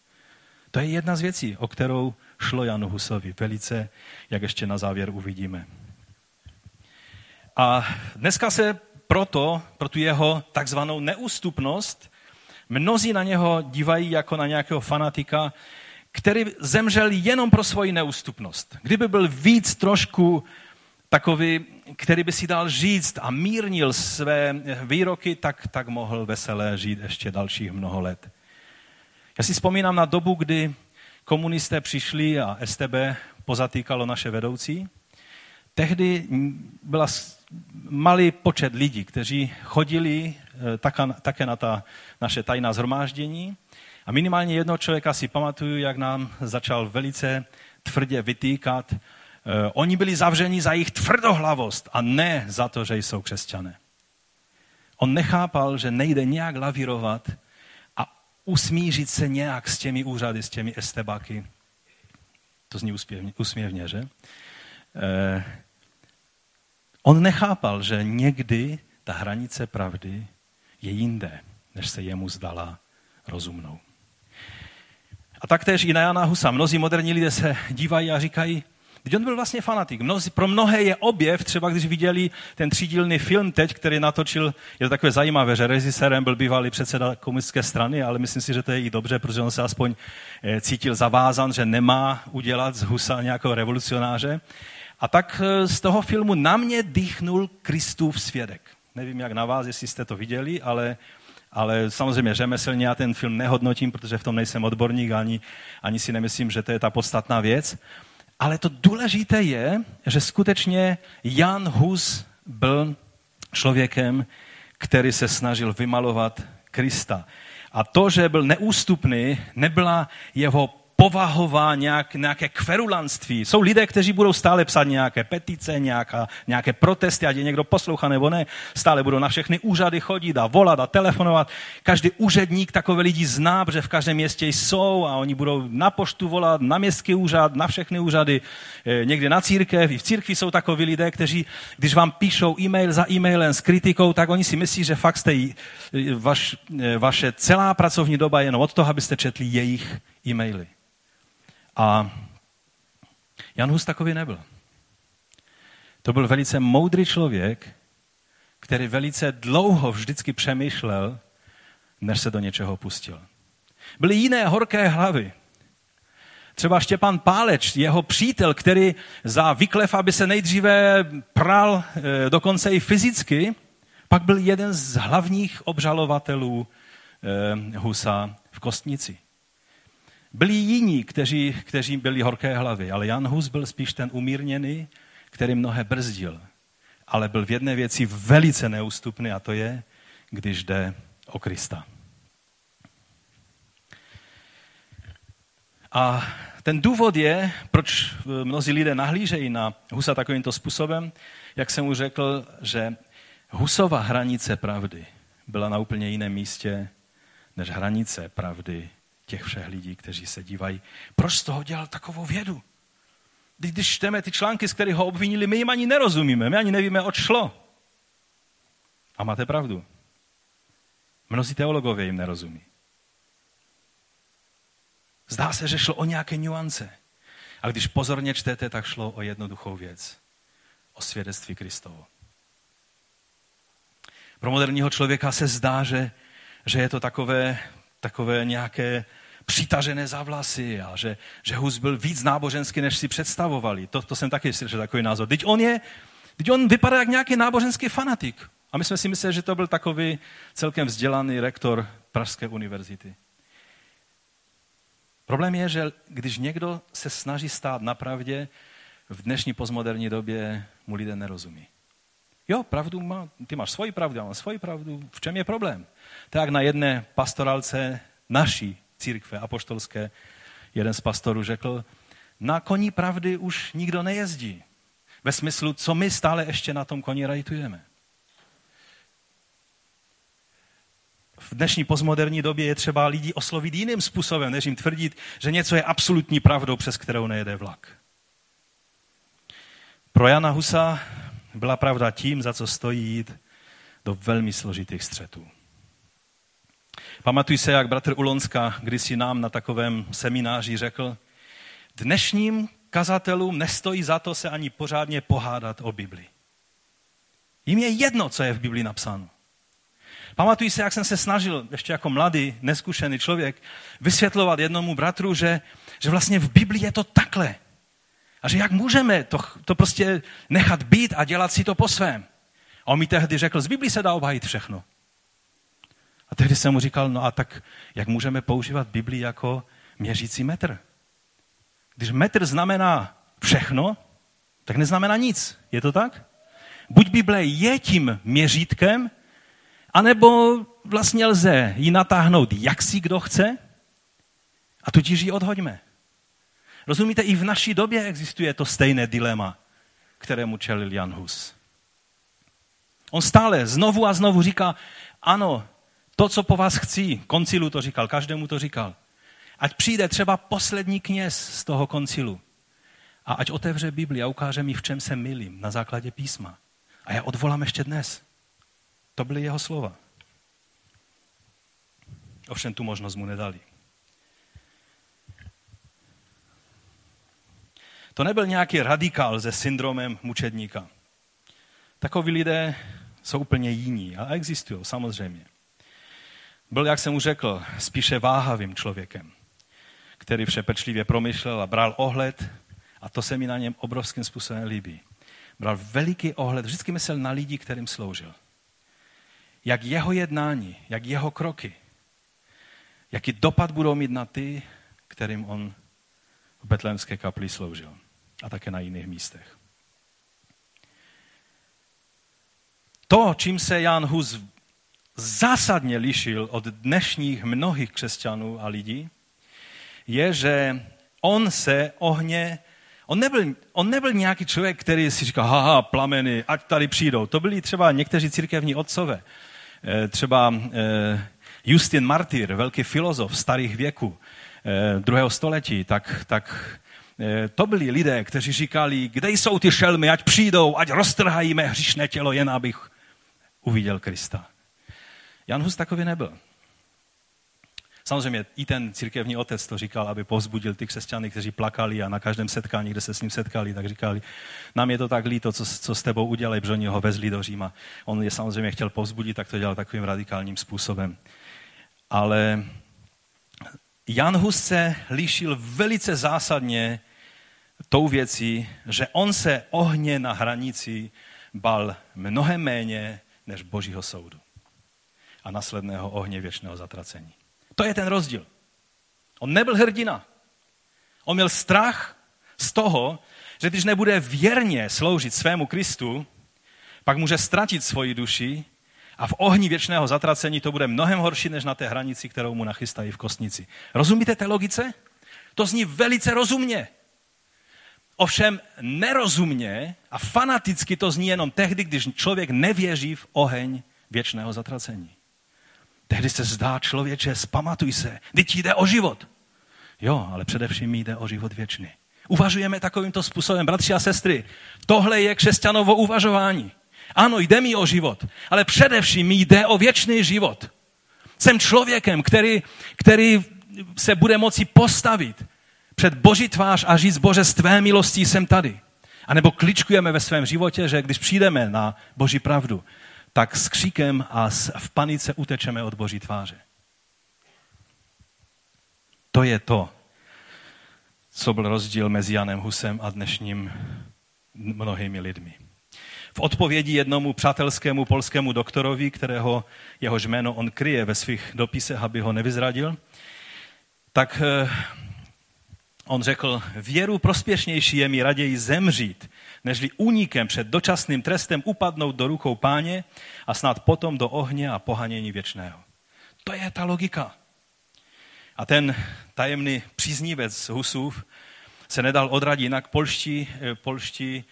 Speaker 1: To je jedna z věcí, o kterou šlo Janu Husovi velice, jak ještě na závěr uvidíme. A dneska se proto, pro tu jeho takzvanou neústupnost, mnozí na něho dívají jako na nějakého fanatika, který zemřel jenom pro svoji neústupnost. Kdyby byl víc trošku takový, který by si dal říct a mírnil své výroky, tak, tak mohl veselé žít ještě dalších mnoho let. Já si vzpomínám na dobu, kdy komunisté přišli a STB pozatýkalo naše vedoucí. Tehdy byla malý počet lidí, kteří chodili eh, také na ta naše tajná zhromáždění. A minimálně jednoho člověka si pamatuju, jak nám začal velice tvrdě vytýkat. Eh, oni byli zavřeni za jejich tvrdohlavost a ne za to, že jsou křesťané. On nechápal, že nejde nějak lavírovat a usmířit se nějak s těmi úřady, s těmi estebáky. To zní úsměvně, úsměvně že? Eh, On nechápal, že někdy ta hranice pravdy je jinde, než se jemu zdala rozumnou. A taktéž i na Jana Husa. Mnozí moderní lidé se dívají a říkají, Teď on byl vlastně fanatik. Pro mnohé je objev, třeba když viděli ten třídílný film teď, který natočil, je to takové zajímavé, že režisérem byl bývalý předseda komunistické strany, ale myslím si, že to je i dobře, protože on se aspoň eh, cítil zavázan, že nemá udělat z Husa nějakého revolucionáře. A tak eh, z toho filmu na mě dýchnul Kristův svědek. Nevím, jak na vás, jestli jste to viděli, ale, ale samozřejmě řemeslně já ten film nehodnotím, protože v tom nejsem odborník, ani, ani si nemyslím, že to je ta podstatná věc. Ale to důležité je, že skutečně Jan Hus byl člověkem, který se snažil vymalovat Krista. A to, že byl neústupný, nebyla jeho povahová, nějak, nějaké kverulanství. Jsou lidé, kteří budou stále psát nějaké petice, nějaká, nějaké protesty, ať je někdo poslouchá nebo ne. Stále budou na všechny úřady chodit a volat a telefonovat. Každý úředník takové lidi zná, protože v každém městě jsou a oni budou na poštu volat, na městský úřad, na všechny úřady, eh, někde na církev. I v církvi jsou takoví lidé, kteří, když vám píšou e-mail za e-mailem s kritikou, tak oni si myslí, že fakt jste, eh, vaš, eh, vaše celá pracovní doba je jenom od toho, abyste četli jejich e-maily. A Jan Hus takový nebyl. To byl velice moudrý člověk, který velice dlouho vždycky přemýšlel, než se do něčeho pustil. Byly jiné horké hlavy. Třeba Štěpán Páleč, jeho přítel, který za vyklev, aby se nejdříve pral eh, dokonce i fyzicky, pak byl jeden z hlavních obžalovatelů eh, Husa v Kostnici. Byli jiní, kteří, kteří byli horké hlavy, ale Jan Hus byl spíš ten umírněný, který mnohé brzdil. Ale byl v jedné věci velice neústupný a to je, když jde o Krista. A ten důvod je, proč mnozí lidé nahlížejí na Husa takovýmto způsobem, jak jsem už řekl, že Husova hranice pravdy byla na úplně jiném místě než hranice pravdy těch všech lidí, kteří se dívají, proč z toho dělal takovou vědu? Když čteme ty články, z kterých ho obvinili, my jim ani nerozumíme, my ani nevíme, o šlo. A máte pravdu. Mnozí teologové jim nerozumí. Zdá se, že šlo o nějaké nuance. A když pozorně čtete, tak šlo o jednoduchou věc. O svědectví Kristovo. Pro moderního člověka se zdá, že, že je to takové, takové nějaké přitažené za vlasy a že, že Hus byl víc náboženský, než si představovali. To, to jsem taky slyšel takový názor. Teď on je, teď on vypadá jak nějaký náboženský fanatik. A my jsme si mysleli, že to byl takový celkem vzdělaný rektor Pražské univerzity. Problém je, že když někdo se snaží stát na pravdě, v dnešní postmoderní době mu lidé nerozumí. Jo, pravdu má, ty máš svoji pravdu, já mám svoji pravdu. V čem je problém? Tak na jedné pastoralce naší církve apoštolské, jeden z pastorů řekl, na koni pravdy už nikdo nejezdí. Ve smyslu, co my stále ještě na tom koni rajtujeme. v dnešní postmoderní době je třeba lidi oslovit jiným způsobem, než jim tvrdit, že něco je absolutní pravdou, přes kterou nejede vlak. Pro Jana Husa byla pravda tím, za co stojí jít do velmi složitých střetů. Pamatuj se, jak bratr Ulonska kdysi nám na takovém semináři řekl, dnešním kazatelům nestojí za to se ani pořádně pohádat o Bibli. Jim je jedno, co je v Bibli napsáno. Pamatuji se, jak jsem se snažil, ještě jako mladý, neskušený člověk, vysvětlovat jednomu bratru, že, že vlastně v Biblii je to takhle. A že jak můžeme to, to prostě nechat být a dělat si to po svém. A on mi tehdy řekl, z Biblii se dá obhajit všechno. A tehdy jsem mu říkal, no a tak jak můžeme používat Biblii jako měřící metr? Když metr znamená všechno, tak neznamená nic. Je to tak? Buď Bible je tím měřítkem, anebo vlastně lze ji natáhnout, jak si kdo chce, a tudíž ji odhoďme. Rozumíte, i v naší době existuje to stejné dilema, kterému čelil Jan Hus. On stále znovu a znovu říká, ano, to, co po vás chci, koncilu to říkal, každému to říkal, ať přijde třeba poslední kněz z toho koncilu a ať otevře Bibli a ukáže mi, v čem se milím na základě písma. A já odvolám ještě dnes. To byly jeho slova. Ovšem tu možnost mu nedali. To nebyl nějaký radikál se syndromem mučedníka. Takoví lidé jsou úplně jiní a existují, samozřejmě. Byl, jak jsem už řekl, spíše váhavým člověkem, který vše pečlivě promyšlel a bral ohled a to se mi na něm obrovským způsobem líbí. Bral veliký ohled, vždycky myslel na lidi, kterým sloužil. Jak jeho jednání, jak jeho kroky, jaký dopad budou mít na ty, kterým on v betlémské kapli sloužil a také na jiných místech. To, čím se Jan Hus zásadně lišil od dnešních mnohých křesťanů a lidí, je, že on se ohně, on nebyl, on nebyl nějaký člověk, který si říkal, haha, plameny, ať tady přijdou. To byli třeba někteří církevní otcové. Eh, třeba eh, Justin Martyr, velký filozof starých věků, druhého století, tak, tak to byli lidé, kteří říkali, kde jsou ty šelmy, ať přijdou, ať roztrhají mé hřišné tělo, jen abych uviděl Krista. Jan Hus takový nebyl. Samozřejmě i ten církevní otec to říkal, aby povzbudil ty křesťany, kteří plakali a na každém setkání, kde se s ním setkali, tak říkali, nám je to tak líto, co, co s tebou udělali, protože oni ho vezli do Říma. On je samozřejmě chtěl povzbudit, tak to dělal takovým radikálním způsobem. Ale Jan Hus se líšil velice zásadně tou věcí, že on se ohně na hranici bal mnohem méně než božího soudu a následného ohně věčného zatracení. To je ten rozdíl. On nebyl hrdina. On měl strach z toho, že když nebude věrně sloužit svému Kristu, pak může ztratit svoji duši a v ohni věčného zatracení to bude mnohem horší, než na té hranici, kterou mu nachystají v kostnici. Rozumíte té logice? To zní velice rozumně. Ovšem nerozumně a fanaticky to zní jenom tehdy, když člověk nevěří v oheň věčného zatracení. Tehdy se zdá člověče, zpamatuj se, teď jde o život. Jo, ale především jde o život věčný. Uvažujeme takovýmto způsobem, bratři a sestry. Tohle je křesťanovo uvažování. Ano, jde mi o život, ale především mi jde o věčný život. Jsem člověkem, který, který se bude moci postavit před Boží tvář a říct, Bože, z tvé milostí jsem tady. A nebo kličkujeme ve svém životě, že když přijdeme na Boží pravdu, tak s kříkem a v panice utečeme od Boží tváře. To je to, co byl rozdíl mezi Janem Husem a dnešním mnohými lidmi. V odpovědi jednomu přátelskému polskému doktorovi, kterého jehož jméno on kryje ve svých dopisech, aby ho nevyzradil, tak eh, on řekl, věru prospěšnější je mi raději zemřít, nežli únikem před dočasným trestem upadnout do rukou páně a snad potom do ohně a pohanění věčného. To je ta logika. A ten tajemný příznivec Husův se nedal odradit, jinak polští, eh, polští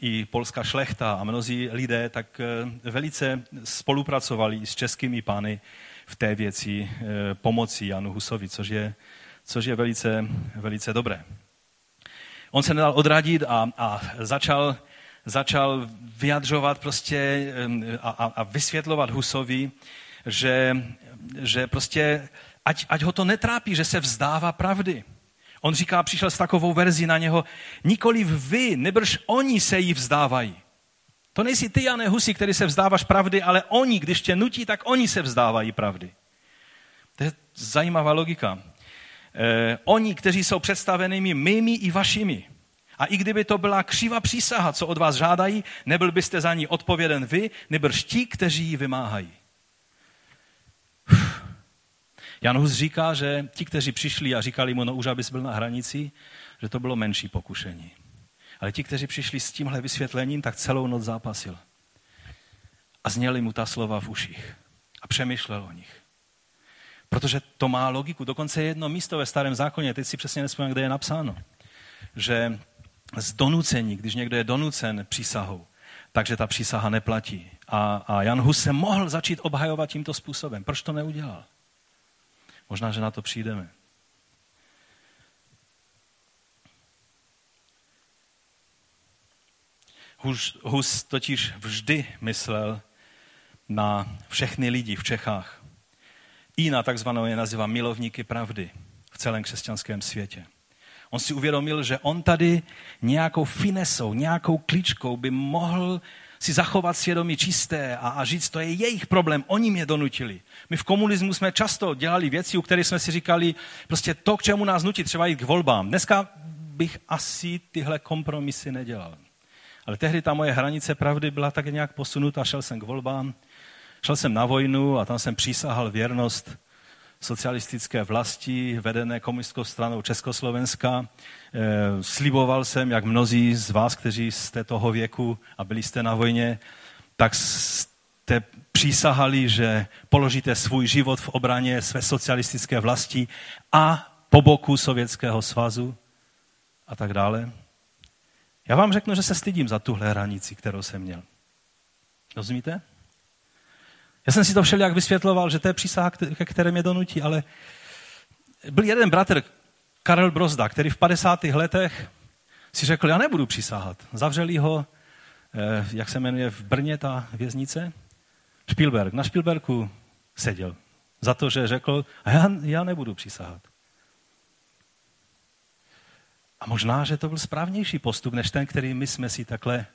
Speaker 1: i polská šlechta a mnozí lidé tak velice spolupracovali s českými pány v té věci pomoci Janu Husovi, což je, což je velice, velice dobré. On se nedal odradit a, a začal, začal vyjadřovat prostě a, a vysvětlovat Husovi, že, že prostě ať, ať ho to netrápí, že se vzdává pravdy. On říká, přišel s takovou verzi na něho, nikoli vy, nebrž oni se jí vzdávají. To nejsi ty, Jane Husi, který se vzdáváš pravdy, ale oni, když tě nutí, tak oni se vzdávají pravdy. To je zajímavá logika. Eh, oni, kteří jsou představenými mými i vašimi. A i kdyby to byla křivá přísaha, co od vás žádají, nebyl byste za ní odpověden vy, nebrž ti, kteří ji vymáhají. Jan Hus říká, že ti, kteří přišli a říkali mu, no už abys byl na hranici, že to bylo menší pokušení. Ale ti, kteří přišli s tímhle vysvětlením, tak celou noc zápasil. A zněli mu ta slova v uších. A přemýšlel o nich. Protože to má logiku. Dokonce je jedno místo ve starém zákoně, teď si přesně nespomínám, kde je napsáno, že z donucení, když někdo je donucen přísahou, takže ta přísaha neplatí. A, a Jan Hus se mohl začít obhajovat tímto způsobem. Proč to neudělal? Možná, že na to přijdeme. Hus, Hus totiž vždy myslel na všechny lidi v Čechách. I na takzvanou je nazývá milovníky pravdy v celém křesťanském světě. On si uvědomil, že on tady nějakou finesou, nějakou kličkou by mohl si zachovat svědomí čisté a, a říct, to je jejich problém, oni mě donutili. My v komunismu jsme často dělali věci, u kterých jsme si říkali, prostě to, k čemu nás nutí, třeba jít k volbám. Dneska bych asi tyhle kompromisy nedělal. Ale tehdy ta moje hranice pravdy byla tak nějak posunuta, šel jsem k volbám, šel jsem na vojnu a tam jsem přísahal věrnost socialistické vlasti vedené komunistickou stranou Československa. Eh, sliboval jsem, jak mnozí z vás, kteří jste toho věku a byli jste na vojně, tak jste přísahali, že položíte svůj život v obraně své socialistické vlasti a po boku Sovětského svazu a tak dále. Já vám řeknu, že se stydím za tuhle hranici, kterou jsem měl. Rozumíte? Já jsem si to všelijak vysvětloval, že to je přísaha, ke které mě donutí, ale byl jeden bratr, Karel Brozda, který v 50. letech si řekl, já nebudu přísahat. Zavřeli ho, eh, jak se jmenuje v Brně ta věznice? Spielberg. Na Spielbergu seděl. Za to, že řekl, já, já nebudu přísahat. A možná, že to byl správnější postup, než ten, který my jsme si takhle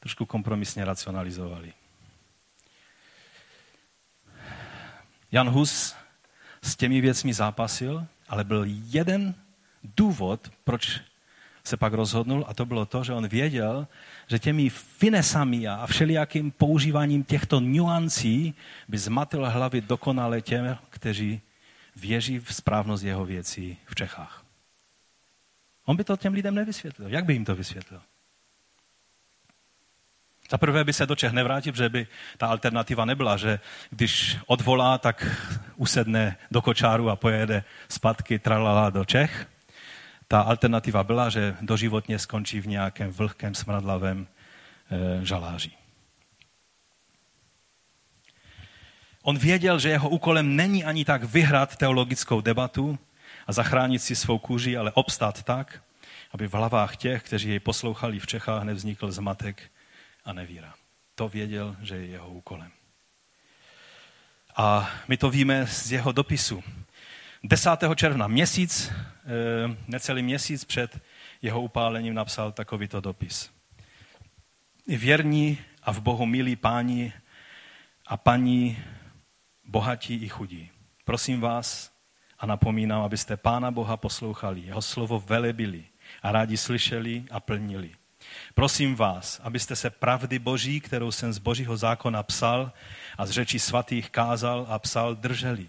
Speaker 1: trošku kompromisně racionalizovali. Jan Hus s těmi věcmi zápasil, ale byl jeden důvod, proč se pak rozhodnul, a to bylo to, že on věděl, že těmi finesami a všelijakým používáním těchto nuancí by zmatil hlavy dokonale těm, kteří věří v správnost jeho věcí v Čechách. On by to těm lidem nevysvětlil. Jak by jim to vysvětlil? Za prvé by se do Čech nevrátil, protože by ta alternativa nebyla, že když odvolá, tak usedne do kočáru a pojede zpátky tralala do Čech. Ta alternativa byla, že doživotně skončí v nějakém vlhkém smradlavém e, žaláři. On věděl, že jeho úkolem není ani tak vyhrát teologickou debatu a zachránit si svou kůži, ale obstát tak, aby v hlavách těch, kteří jej poslouchali v Čechách, nevznikl zmatek a nevíra. To věděl, že je jeho úkolem. A my to víme z jeho dopisu. 10. června, měsíc, eh, necelý měsíc před jeho upálením napsal takovýto dopis. Věrní a v Bohu milí páni a paní, bohatí i chudí. Prosím vás a napomínám, abyste Pána Boha poslouchali, jeho slovo velebili a rádi slyšeli a plnili. Prosím vás, abyste se pravdy Boží, kterou jsem z Božího zákona psal a z řečí svatých kázal a psal, drželi.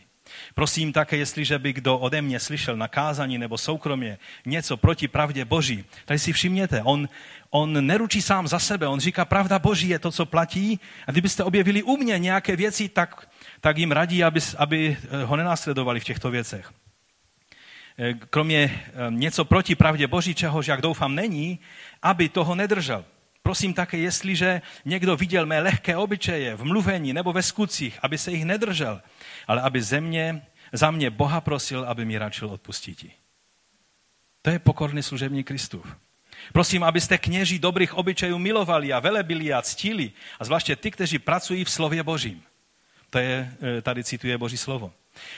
Speaker 1: Prosím také, jestliže by kdo ode mě slyšel na kázání nebo soukromě něco proti pravdě Boží, tady si všimněte, on, on neručí sám za sebe, on říká, pravda Boží je to, co platí a kdybyste objevili u mě nějaké věci, tak, tak jim radí, aby, aby ho nenásledovali v těchto věcech. Eh, kromě eh, něco proti pravdě Boží, čehož, jak doufám, není, aby toho nedržel. Prosím také, jestliže někdo viděl mé lehké obyčeje v mluvení nebo ve skutcích, aby se jich nedržel, ale aby ze mě, za mě Boha prosil, aby mi radšil odpustit. To je pokorný služebník Kristův. Prosím, abyste kněží dobrých obyčejů milovali a velebili a ctili, a zvláště ty, kteří pracují v slově Božím. To je, e, tady cituje Boží slovo.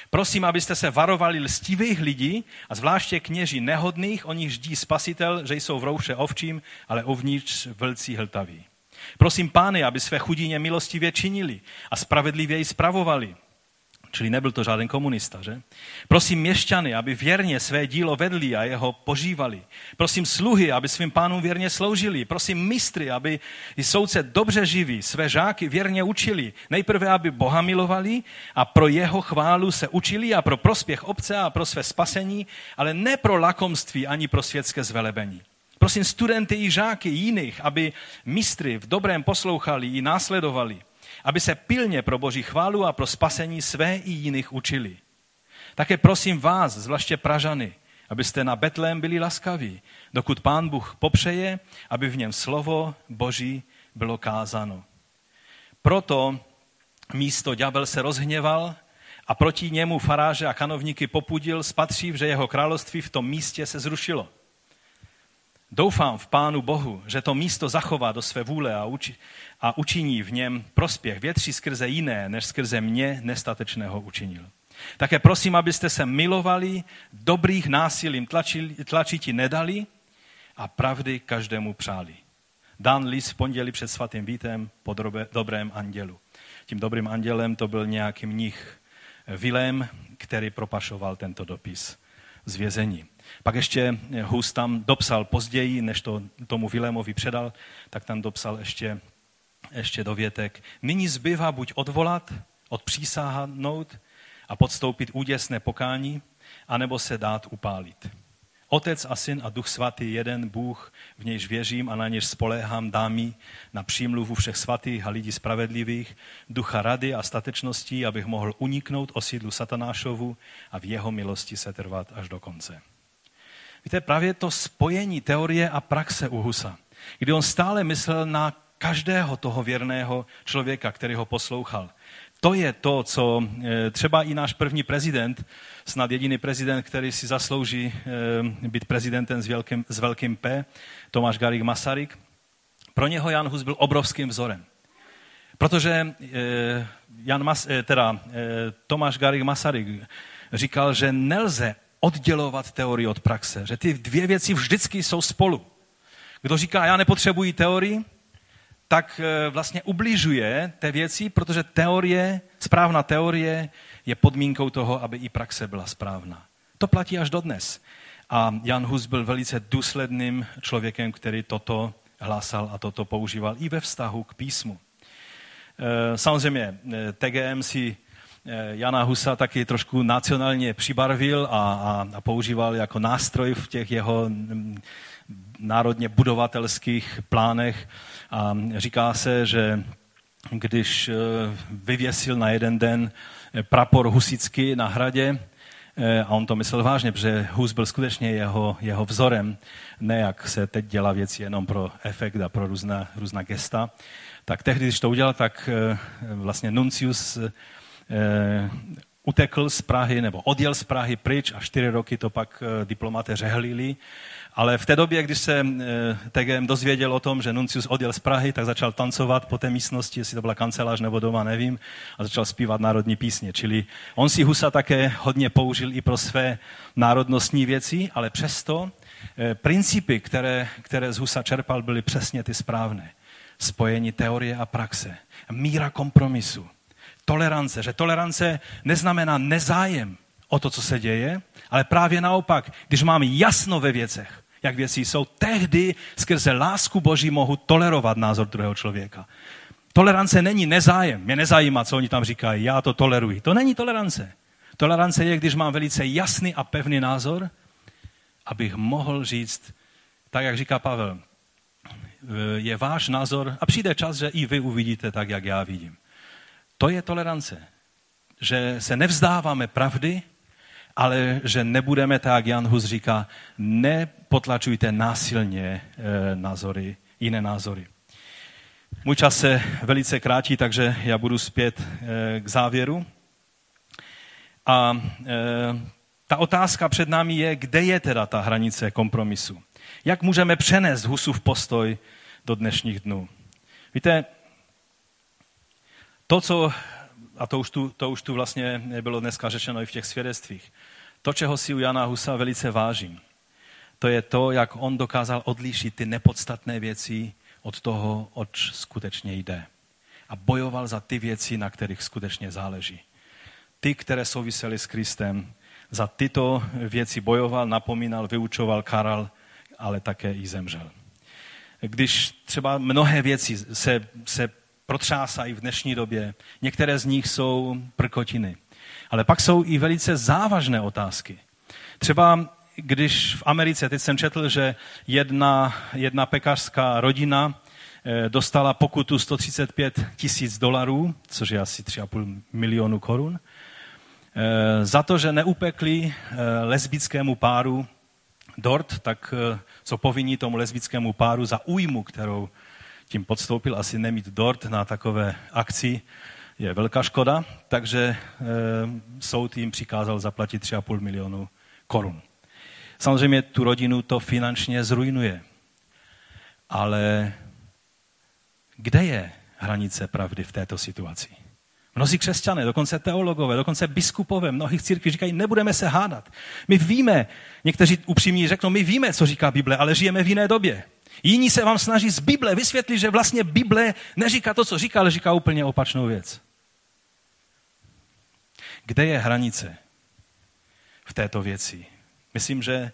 Speaker 1: Prosím, abyste se varovali lstivých lidí a zvláště kněží nehodných, o nich ždí spasitel, že jsou v rouše ovčím, ale uvnitř vlcí hltaví. Prosím pány, aby své chudině milostivě činili a spravedlivě ji spravovali. Čili nebyl to žádný komunista, že? Prosím měšťany, aby věrně své dílo vedli a jeho požívali. Prosím sluhy, aby svým pánům věrně sloužili. Prosím mistry, aby i soudce dobře živí, své žáky věrně učili. Nejprve, aby Boha milovali a pro jeho chválu se učili a pro prospěch obce a pro své spasení, ale ne pro lakomství ani pro světské zvelebení. Prosím studenty i žáky jiných, aby mistry v dobrém poslouchali i následovali aby se pilně pro Boží chválu a pro spasení své i jiných učili. Také prosím vás, zvláště Pražany, abyste na Betlém byli laskaví, dokud Pán Bůh popřeje, aby v něm slovo Boží bylo kázáno. Proto místo ďábel se rozhněval a proti němu faráže a kanovníky popudil, spatřív, že jeho království v tom místě se zrušilo. Doufám v Pánu Bohu, že to místo zachová do své vůle a, uči, a učiní v něm prospěch větší skrze jiné, než skrze mě nestatečného učinil. Také prosím, abyste se milovali, dobrých násilím tlačili, tlačiti nedali a pravdy každému přáli. Dan list v pondělí před svatým vítem po dobrém andělu. Tím dobrým andělem to byl nějaký mnich Vilém, který propašoval tento dopis z vězení. Pak ještě Hus tam dopsal později, než to tomu Vilémovi předal, tak tam dopsal ještě, ještě dovětek. Nyní zbývá buď odvolat, odpřísáhnout a podstoupit úděsné pokání, anebo se dát upálit. Otec a syn a duch svatý, jeden Bůh, v nějž věřím a na něž spoléhám, dá mi na přímluvu všech svatých a lidí spravedlivých, ducha rady a statečností, abych mohl uniknout osídlu satanášovu a v jeho milosti se trvat až do konce. Víte, právě to spojení teorie a praxe u Husa, kdy on stále myslel na každého toho věrného člověka, který ho poslouchal. To je to, co eh, třeba i náš první prezident, snad jediný prezident, který si zaslouží eh, být prezidentem s velkým, s velkým P, Tomáš Garik Masaryk, pro něho Jan Hus byl obrovským vzorem. Protože eh, Jan Mas, teda, Tomáš Garik Masaryk říkal, že nelze oddělovat teorii od praxe. Že ty dvě věci vždycky jsou spolu. Kdo říká, já nepotřebuji teorii, tak e, vlastně ubližuje té věci, protože teorie, správná teorie je podmínkou toho, aby i praxe byla správná. To platí až dodnes. A Jan Hus byl velice důsledným člověkem, který toto hlásal a toto používal i ve vztahu k písmu. E, samozřejmě e, TGM si Jana Husa taky trošku nacionálně přibarvil a, a, a používal jako nástroj v těch jeho mm, národně budovatelských plánech. A říká se, že když eh, vyvěsil na jeden den eh, prapor husický na hradě, a on to myslel vážně, protože Hus byl skutečně jeho, jeho vzorem, ne jak se teď dělá věci jenom pro efekt a pro různá, různá gesta. Tak tehdy, když to udělal, tak vlastně Nuncius Eh, utekl z Prahy nebo odjel z Prahy pryč a čtyři roky to pak eh, diplomaté řehlili. Ale v té době, když se eh, TGM dozvěděl o tom, že Nuncius odjel z Prahy, tak začal tancovat po té místnosti, jestli to byla kancelář nebo doma, nevím, a začal zpívat národní písně. Čili on si Husa také hodně použil i pro své národnostní věci, ale přesto principy, které, které z Husa čerpal, byly přesně ty správné. Spojení teorie a praxe. Míra kompromisu tolerance, že tolerance neznamená nezájem o to, co se děje, ale právě naopak, když mám jasno ve věcech, jak věci jsou, tehdy skrze lásku Boží mohu tolerovat názor druhého člověka. Tolerance není nezájem. Mě nezajímá, co oni tam říkají. Já to toleruji. To není tolerance. Tolerance je, když mám velice jasný a pevný názor, abych mohl říct, tak jak říká Pavel, je váš názor a přijde čas, že i vy uvidíte tak, jak já vidím. To je tolerance. Že se nevzdáváme pravdy, ale že nebudeme, tak Jan Hus říká, nepotlačujte násilně e, názory, jiné názory. Můj čas se velice krátí, takže já budu zpět e, k závěru. A e, ta otázka před námi je, kde je teda ta hranice kompromisu. Jak můžeme přenést Husův postoj do dnešních dnů? Víte, to, co, a to už, tu, to už tu vlastně bylo dneska řečeno i v těch svědectvích, to, čeho si u Jana Husa velice vážím, to je to, jak on dokázal odlišit ty nepodstatné věci od toho, oč skutečně jde. A bojoval za ty věci, na kterých skutečně záleží. Ty, které souvisely s Kristem, za tyto věci bojoval, napomínal, vyučoval, karal, ale také i zemřel. Když třeba mnohé věci se, se protřásají v dnešní době, některé z nich jsou prkotiny. Ale pak jsou i velice závažné otázky. Třeba když v Americe, teď jsem četl, že jedna, jedna pekařská rodina eh, dostala pokutu 135 tisíc dolarů, což je asi 3,5 milionu korun, eh, za to, že neupekli eh, lesbickému páru dort, tak co povinní tomu lesbickému páru za újmu, kterou tím podstoupil, asi nemít dort na takové akci, je velká škoda, takže e, soud jim přikázal zaplatit 3,5 milionu korun. Samozřejmě tu rodinu to finančně zrujnuje. Ale kde je hranice pravdy v této situaci? Mnozí křesťané, dokonce teologové, dokonce biskupové mnohých církví říkají, nebudeme se hádat. My víme, někteří upřímní řeknou, my víme, co říká Bible, ale žijeme v jiné době. Jiní se vám snaží z Bible vysvětlit, že vlastně Bible neříká to, co říká, ale říká úplně opačnou věc. Kde je hranice v této věci? Myslím, že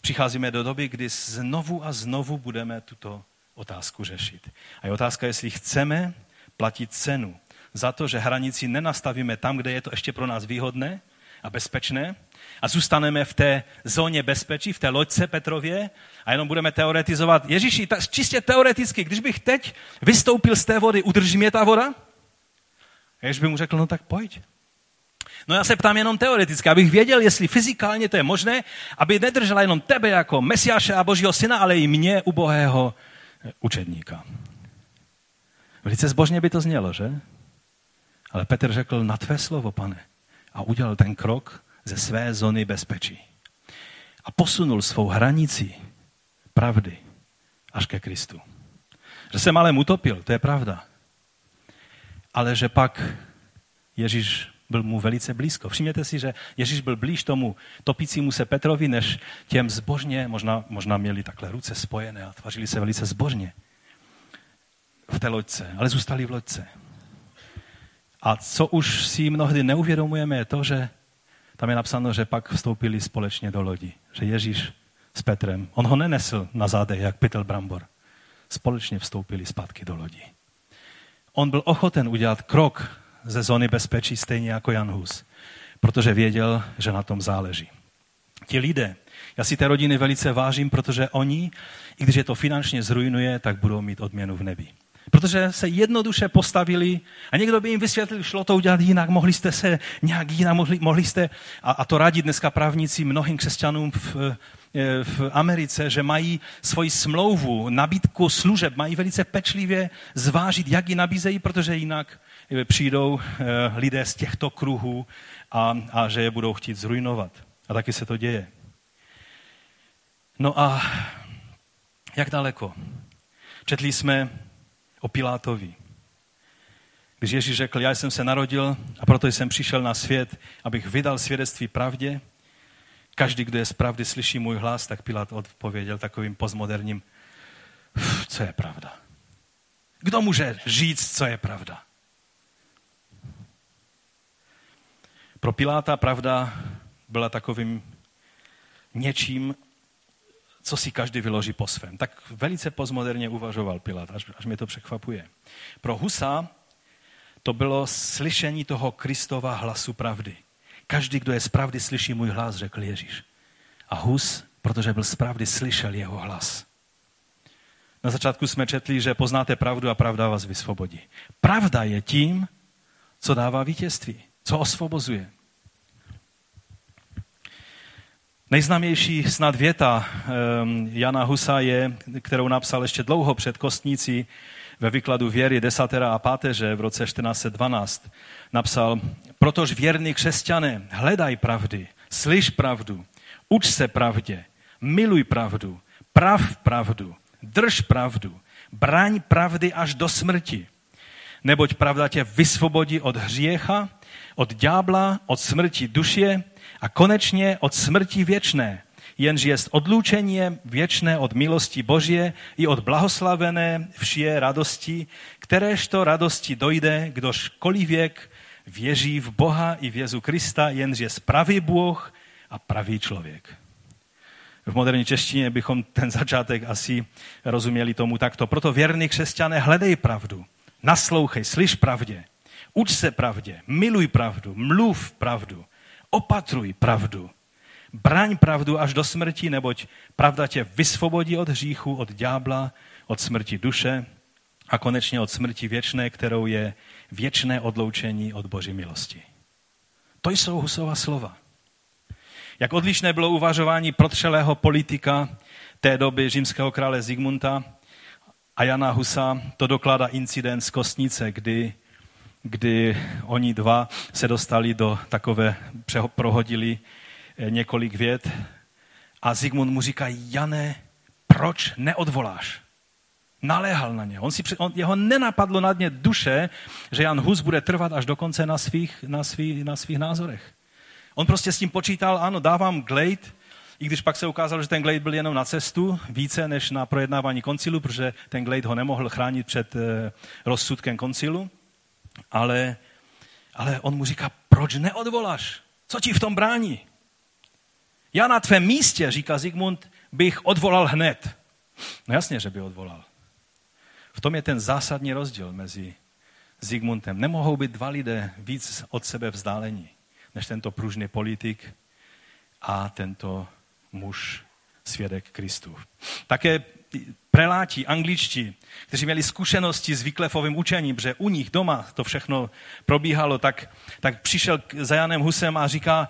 Speaker 1: přicházíme do doby, kdy znovu a znovu budeme tuto otázku řešit. A je otázka, jestli chceme platit cenu za to, že hranici nenastavíme tam, kde je to ještě pro nás výhodné a bezpečné a zůstaneme v té zóně bezpečí, v té loďce Petrově a jenom budeme teoretizovat. Ježíši, tak čistě teoreticky, když bych teď vystoupil z té vody, udrží mě ta voda? Ježíš by mu řekl, no tak pojď. No já se ptám jenom teoreticky, abych věděl, jestli fyzikálně to je možné, aby nedržela jenom tebe jako mesiáše a božího syna, ale i mě, ubohého učedníka. Velice zbožně by to znělo, že? Ale Petr řekl, na tvé slovo, pane. A udělal ten krok ze své zóny bezpečí. A posunul svou hranici pravdy až ke Kristu. Že se malem utopil, to je pravda. Ale že pak Ježíš byl mu velice blízko. Všimněte si, že Ježíš byl blíž tomu topícímu se Petrovi, než těm zbožně, možná, možná měli takhle ruce spojené a tvařili se velice zbožně v té loďce, ale zůstali v loďce. A co už si mnohdy neuvědomujeme, je to, že tam je napsáno, že pak vstoupili společně do lodi. Že Ježíš s Petrem, on ho nenesl na zádech, jak pytel brambor. Společně vstoupili zpátky do lodi. On byl ochoten udělat krok ze zóny bezpečí, stejně jako Jan Hus, protože věděl, že na tom záleží. Ti lidé, já si té rodiny velice vážím, protože oni, i když je to finančně zrujnuje, tak budou mít odměnu v nebi. Protože se jednoduše postavili a někdo by jim vysvětlil, šlo to udělat jinak, mohli jste se nějak jinak, mohli, mohli jste, a, a to radí dneska právníci mnohým křesťanům v, eh, v Americe, že mají svoji smlouvu, nabídku služeb, mají velice pečlivě zvážit, jak ji nabízejí, protože jinak eh, přijdou eh, lidé z těchto kruhů a, a že je budou chtít zrujnovat. A taky se to děje. No a jak daleko? Četli jsme o Pilátovi. Když Ježíš řekl, já jsem se narodil a proto jsem přišel na svět, abych vydal svědectví pravdě, každý, kdo je z pravdy, slyší můj hlas, tak Pilát odpověděl takovým postmoderním, co je pravda. Kdo může říct, co je pravda? Pro Piláta pravda byla takovým něčím, co si každý vyloží po svém. Tak velice postmoderně uvažoval Pilát, až, až mě to překvapuje. Pro Husa to bylo slyšení toho Kristova hlasu pravdy. Každý, kdo je z pravdy, slyší můj hlas, řekl Ježíš. A Hus, protože byl z pravdy, slyšel jeho hlas. Na začátku jsme četli, že poznáte pravdu a pravda vás vysvobodí. Pravda je tím, co dává vítězství, co osvobozuje. Nejznámější snad věta ehm, Jana Husa je, kterou napsal ještě dlouho před kostnící ve výkladu věry desatera a páteře v roce 1412. Napsal, protož věrný křesťané, hledaj pravdy, slyš pravdu, uč se pravdě, miluj pravdu, prav pravdu, drž pravdu, braň pravdy až do smrti. Neboť pravda tě vysvobodí od hřícha, od ďábla, od smrti duše a konečně od smrti věčné, jenž jest odlučení věčné od milosti Božie i od blahoslavené vše radosti, kteréžto radosti dojde, kdož věk věří v Boha i v Jezu Krista, jenž je pravý Bůh a pravý člověk. V moderní češtině bychom ten začátek asi rozuměli tomu takto. Proto věrný křesťané, hledej pravdu, naslouchej, slyš pravdě, uč se pravdě, miluj pravdu, mluv pravdu, opatruj pravdu, braň pravdu až do smrti, neboť pravda tě vysvobodí od hříchu, od ďábla, od smrti duše a konečně od smrti věčné, kterou je věčné odloučení od Boží milosti. To jsou Husova slova. Jak odlišné bylo uvažování protřelého politika té doby římského krále Zigmunta a Jana Husa, to dokládá incident z Kostnice, kdy, kdy oni dva se dostali do takové, prohodili eh, několik vět a Zigmund mu říká, Jane, proč neodvoláš? Naléhal na ně. On si, on, jeho nenapadlo na dně duše, že Jan Hus bude trvat až do konce na svých, na svých, na svých názorech. On prostě s tím počítal, ano, dávám glade, i když pak se ukázalo, že ten glade byl jenom na cestu, více než na projednávání koncilu, protože ten glade ho nemohl chránit před eh, rozsudkem koncilu. Ale, ale on mu říká, proč neodvoláš? Co ti v tom brání? Já na tvém místě, říká Zigmund, bych odvolal hned. No jasně, že by odvolal. V tom je ten zásadní rozdíl mezi Zigmundem. Nemohou být dva lidé víc od sebe vzdálení než tento pružný politik a tento muž, svědek Kristův. Také preláti angličtí, kteří měli zkušenosti s Vyklefovým učením, že u nich doma to všechno probíhalo, tak, tak přišel za Janem Husem a říká,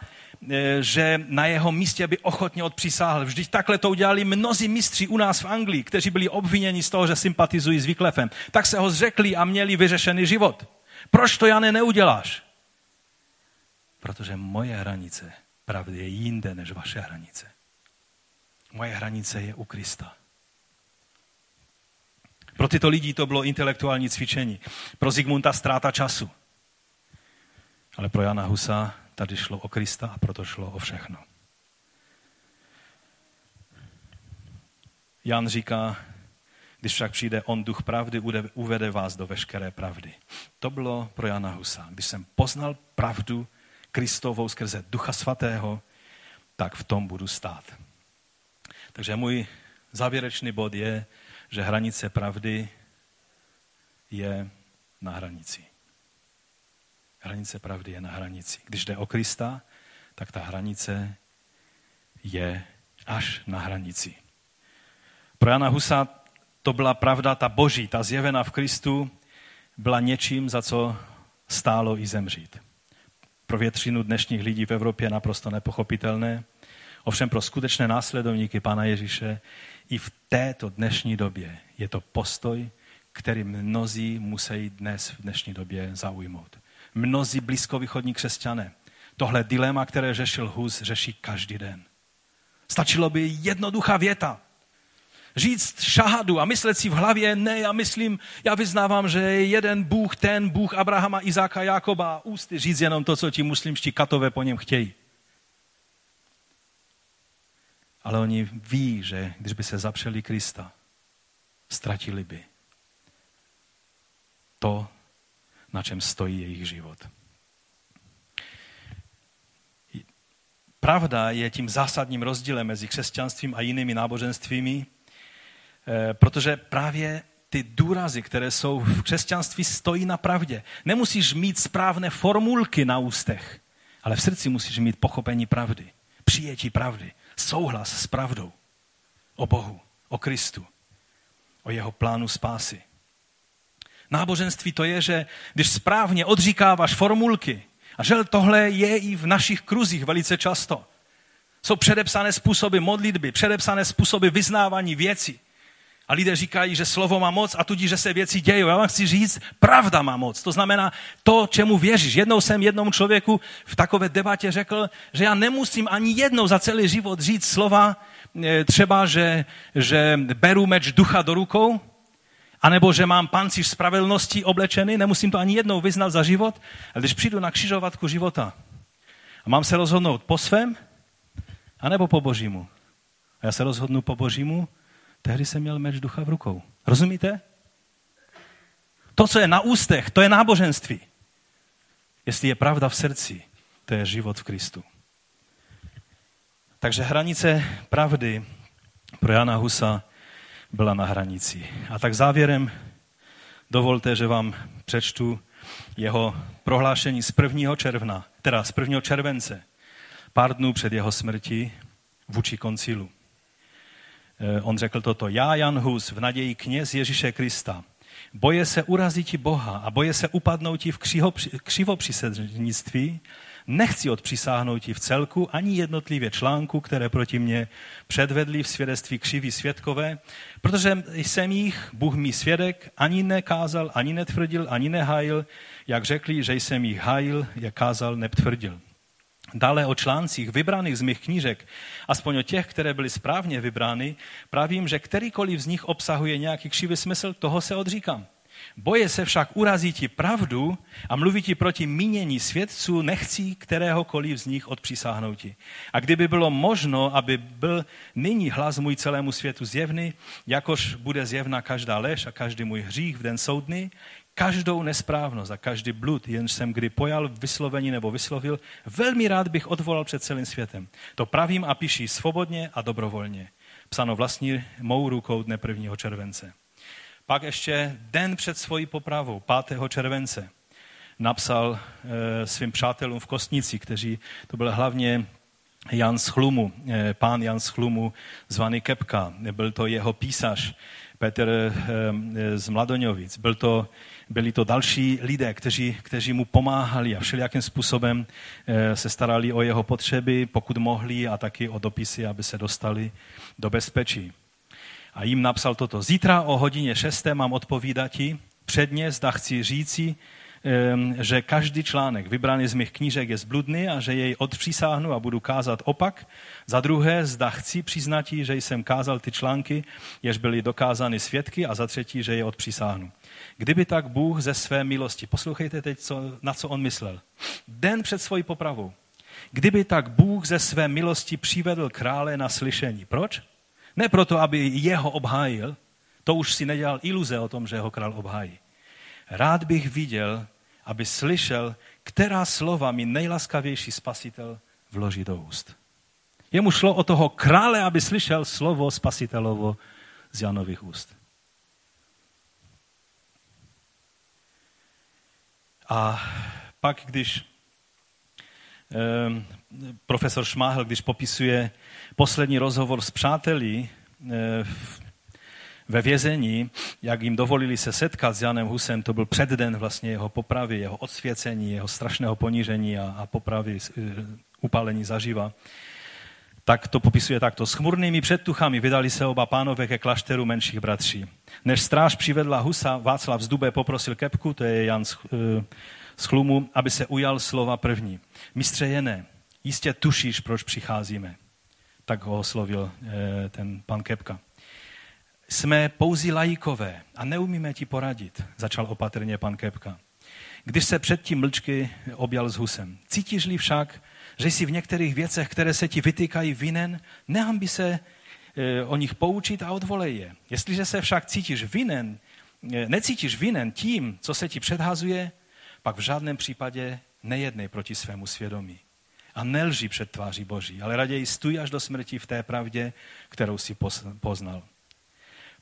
Speaker 1: e, že na jeho místě by ochotně odpřisáhl. Vždyť takhle to udělali mnozí mistři u nás v Anglii, kteří byli obviněni z toho, že sympatizují s Vyklefem. Tak se ho zřekli a měli vyřešený život. Proč to, Jane, neuděláš? Protože moje hranice pravdy je jinde než vaše hranice. Moje hranice je u Krista. Pro tyto lidi to bylo intelektuální cvičení. Pro Zigmunda ztráta času. Ale pro Jana Husa tady šlo o Krista a proto šlo o všechno. Jan říká, když však přijde on, duch pravdy, uvede vás do veškeré pravdy. To bylo pro Jana Husa. Když jsem poznal pravdu, Kristovou skrze Ducha Svatého, tak v tom budu stát. Takže můj závěrečný bod je, že hranice pravdy je na hranici. Hranice pravdy je na hranici. Když jde o Krista, tak ta hranice je až na hranici. Pro Jana Husa to byla pravda, ta boží, ta zjevená v Kristu, byla něčím, za co stálo i zemřít pro většinu dnešních lidí v Evropě naprosto nepochopitelné. Ovšem pro skutečné následovníky Pána Ježíše i v této dnešní době je to postoj, který mnozí musí dnes v dnešní době zaujmout. Mnozí blízkovýchodní křesťané tohle dilema, které řešil Hus, řeší každý den. Stačilo by jednoduchá věta říct šahadu a myslet si v hlavě, ne, já myslím, já vyznávám, že je jeden Bůh, ten Bůh Abrahama, Izáka, Jakoba ústy říct jenom to, co ti muslimští katové po něm chtějí. Ale oni ví, že když by se zapřeli Krista, ztratili by to, na čem stojí jejich život. Pravda je tím zásadním rozdílem mezi křesťanstvím a jinými náboženstvími, Eh, protože právě ty důrazy, které jsou v křesťanství, stojí na pravdě. Nemusíš mít správné formulky na ústech, ale v srdci musíš mít pochopení pravdy, přijetí pravdy, souhlas s pravdou o Bohu, o Kristu, o jeho plánu spásy. Náboženství to je, že když správně odříkáváš formulky, a že tohle je i v našich kruzích velice často, Jsou předepsané způsoby modlitby, předepsané způsoby vyznávání věcí. A lidé říkají, že slovo má moc a tudíž, že se věci dějí. Já vám chci říct, pravda má moc. To znamená to, čemu věříš. Jednou jsem jednomu člověku v takové debatě řekl, že já nemusím ani jednou za celý život říct slova, e, třeba, že, že beru meč ducha do rukou, anebo že mám pancíř spravedlnosti oblečený, nemusím to ani jednou vyznat za život, ale když přijdu na křižovatku života a mám se rozhodnout po svém, anebo po božímu. A já se rozhodnu po božímu, tehdy jsem měl meč ducha v rukou. Rozumíte? To, co je na ústech, to je náboženství. Jestli je pravda v srdci, to je život v Kristu. Takže hranice pravdy pro Jana Husa byla na hranici. A tak závěrem dovolte, že vám přečtu jeho prohlášení z 1. června, teda z 1. července, pár dnů před jeho smrti vůči koncilu. Eh, on řekl toto, já Jan Hus, v naději kněz Ježíše Krista, boje se urazit Boha a boje se upadnout v křivopřisednictví, nechci odpřisáhnout v celku ani jednotlivě článku, které proti mně předvedli v svědectví křiví svědkové, protože jsem jich, Bůh mi svědek, ani nekázal, ani netvrdil, ani nehájil, jak řekli, že jsem jich hájil, jak kázal, netvrdil. Dále o článcích vybraných z mých knížek, aspoň o těch, které byly správně vybrány, pravím, že kterýkoliv z nich obsahuje nějaký křivý smysl, toho se odříkám. Boje se však urazí pravdu a mluví ti proti mínění svědců, nechcí kteréhokoliv z nich odpřisáhnouti. A kdyby bylo možno, aby byl nyní hlas můj celému světu zjevný, jakož bude zjevna každá lež a každý můj hřích v den soudný, každou nesprávnost a každý blud, jenž jsem kdy pojal vyslovení nebo vyslovil, velmi rád bych odvolal před celým světem. To pravím a píší svobodně a dobrovolně. Psáno vlastní mou rukou dne 1. července. Pak ještě den před svojí popravou, 5. července, napsal e, svým přátelům v Kostnici, kteří, to byl hlavně Jan z Chlumu, e, pán Jan z Chlumu, zvaný Kepka, byl to jeho písař, Petr e, z Mladoňovic, byl to byli to další lidé, kteří, kteří mu pomáhali a všelijakým způsobem eh, se starali o jeho potřeby, pokud mohli, a taky o dopisy, aby se dostali do bezpečí. A jim napsal toto. Zítra o hodině šesté mám odpovídati, předně zda chci říci, že každý článek vybraný z mých knížek je zbludný a že jej odpřísáhnu a budu kázat opak. Za druhé, zda chci přiznat, že jsem kázal ty články, jež byly dokázány svědky a za třetí, že je odpřísáhnu. Kdyby tak Bůh ze své milosti, poslouchejte teď, co, na co on myslel. Den před svojí popravou. Kdyby tak Bůh ze své milosti přivedl krále na slyšení. Proč? Ne proto, aby jeho obhájil, to už si nedělal iluze o tom, že ho král obhájí. Rád bych viděl, aby slyšel, která slova mi nejlaskavější spasitel vloží do úst. Jemu šlo o toho krále, aby slyšel slovo spasitelovo z Janových úst. A pak, když eh, profesor Šmáhel, když popisuje poslední rozhovor s přáteli eh, ve vězení, jak jim dovolili se setkat s Janem Husem, to byl předden vlastně jeho popravy, jeho odsvěcení, jeho strašného ponížení a, a popravy, eh, upálení zaživa, tak to popisuje takto. S chmurnými předtuchami vydali se oba pánové ke klášteru menších bratří. Než stráž přivedla Husa, Václav z Dube poprosil Kepku, to je Jan z, eh, z Chlumu, aby se ujal slova první. Mistře Jené, jistě tušíš, proč přicházíme. Tak ho oslovil eh, ten pan Kepka. Jsme pouzí lajikové a neumíme ti poradit, začal opatrně pan Kepka. Když se předtím mlčky objal s Husem. Cítíš-li však, že jsi v některých věcech, které se ti vytýkají vinen, nehambi se e, o nich poučit a odvolej je. Jestliže se však cítíš vinen, e, necítíš vinen tím, co se ti předhazuje, pak v žádném případě nejednej proti svému svědomí. A nelží před tváří Boží, ale raději stůj až do smrti v té pravdě, kterou si poznal.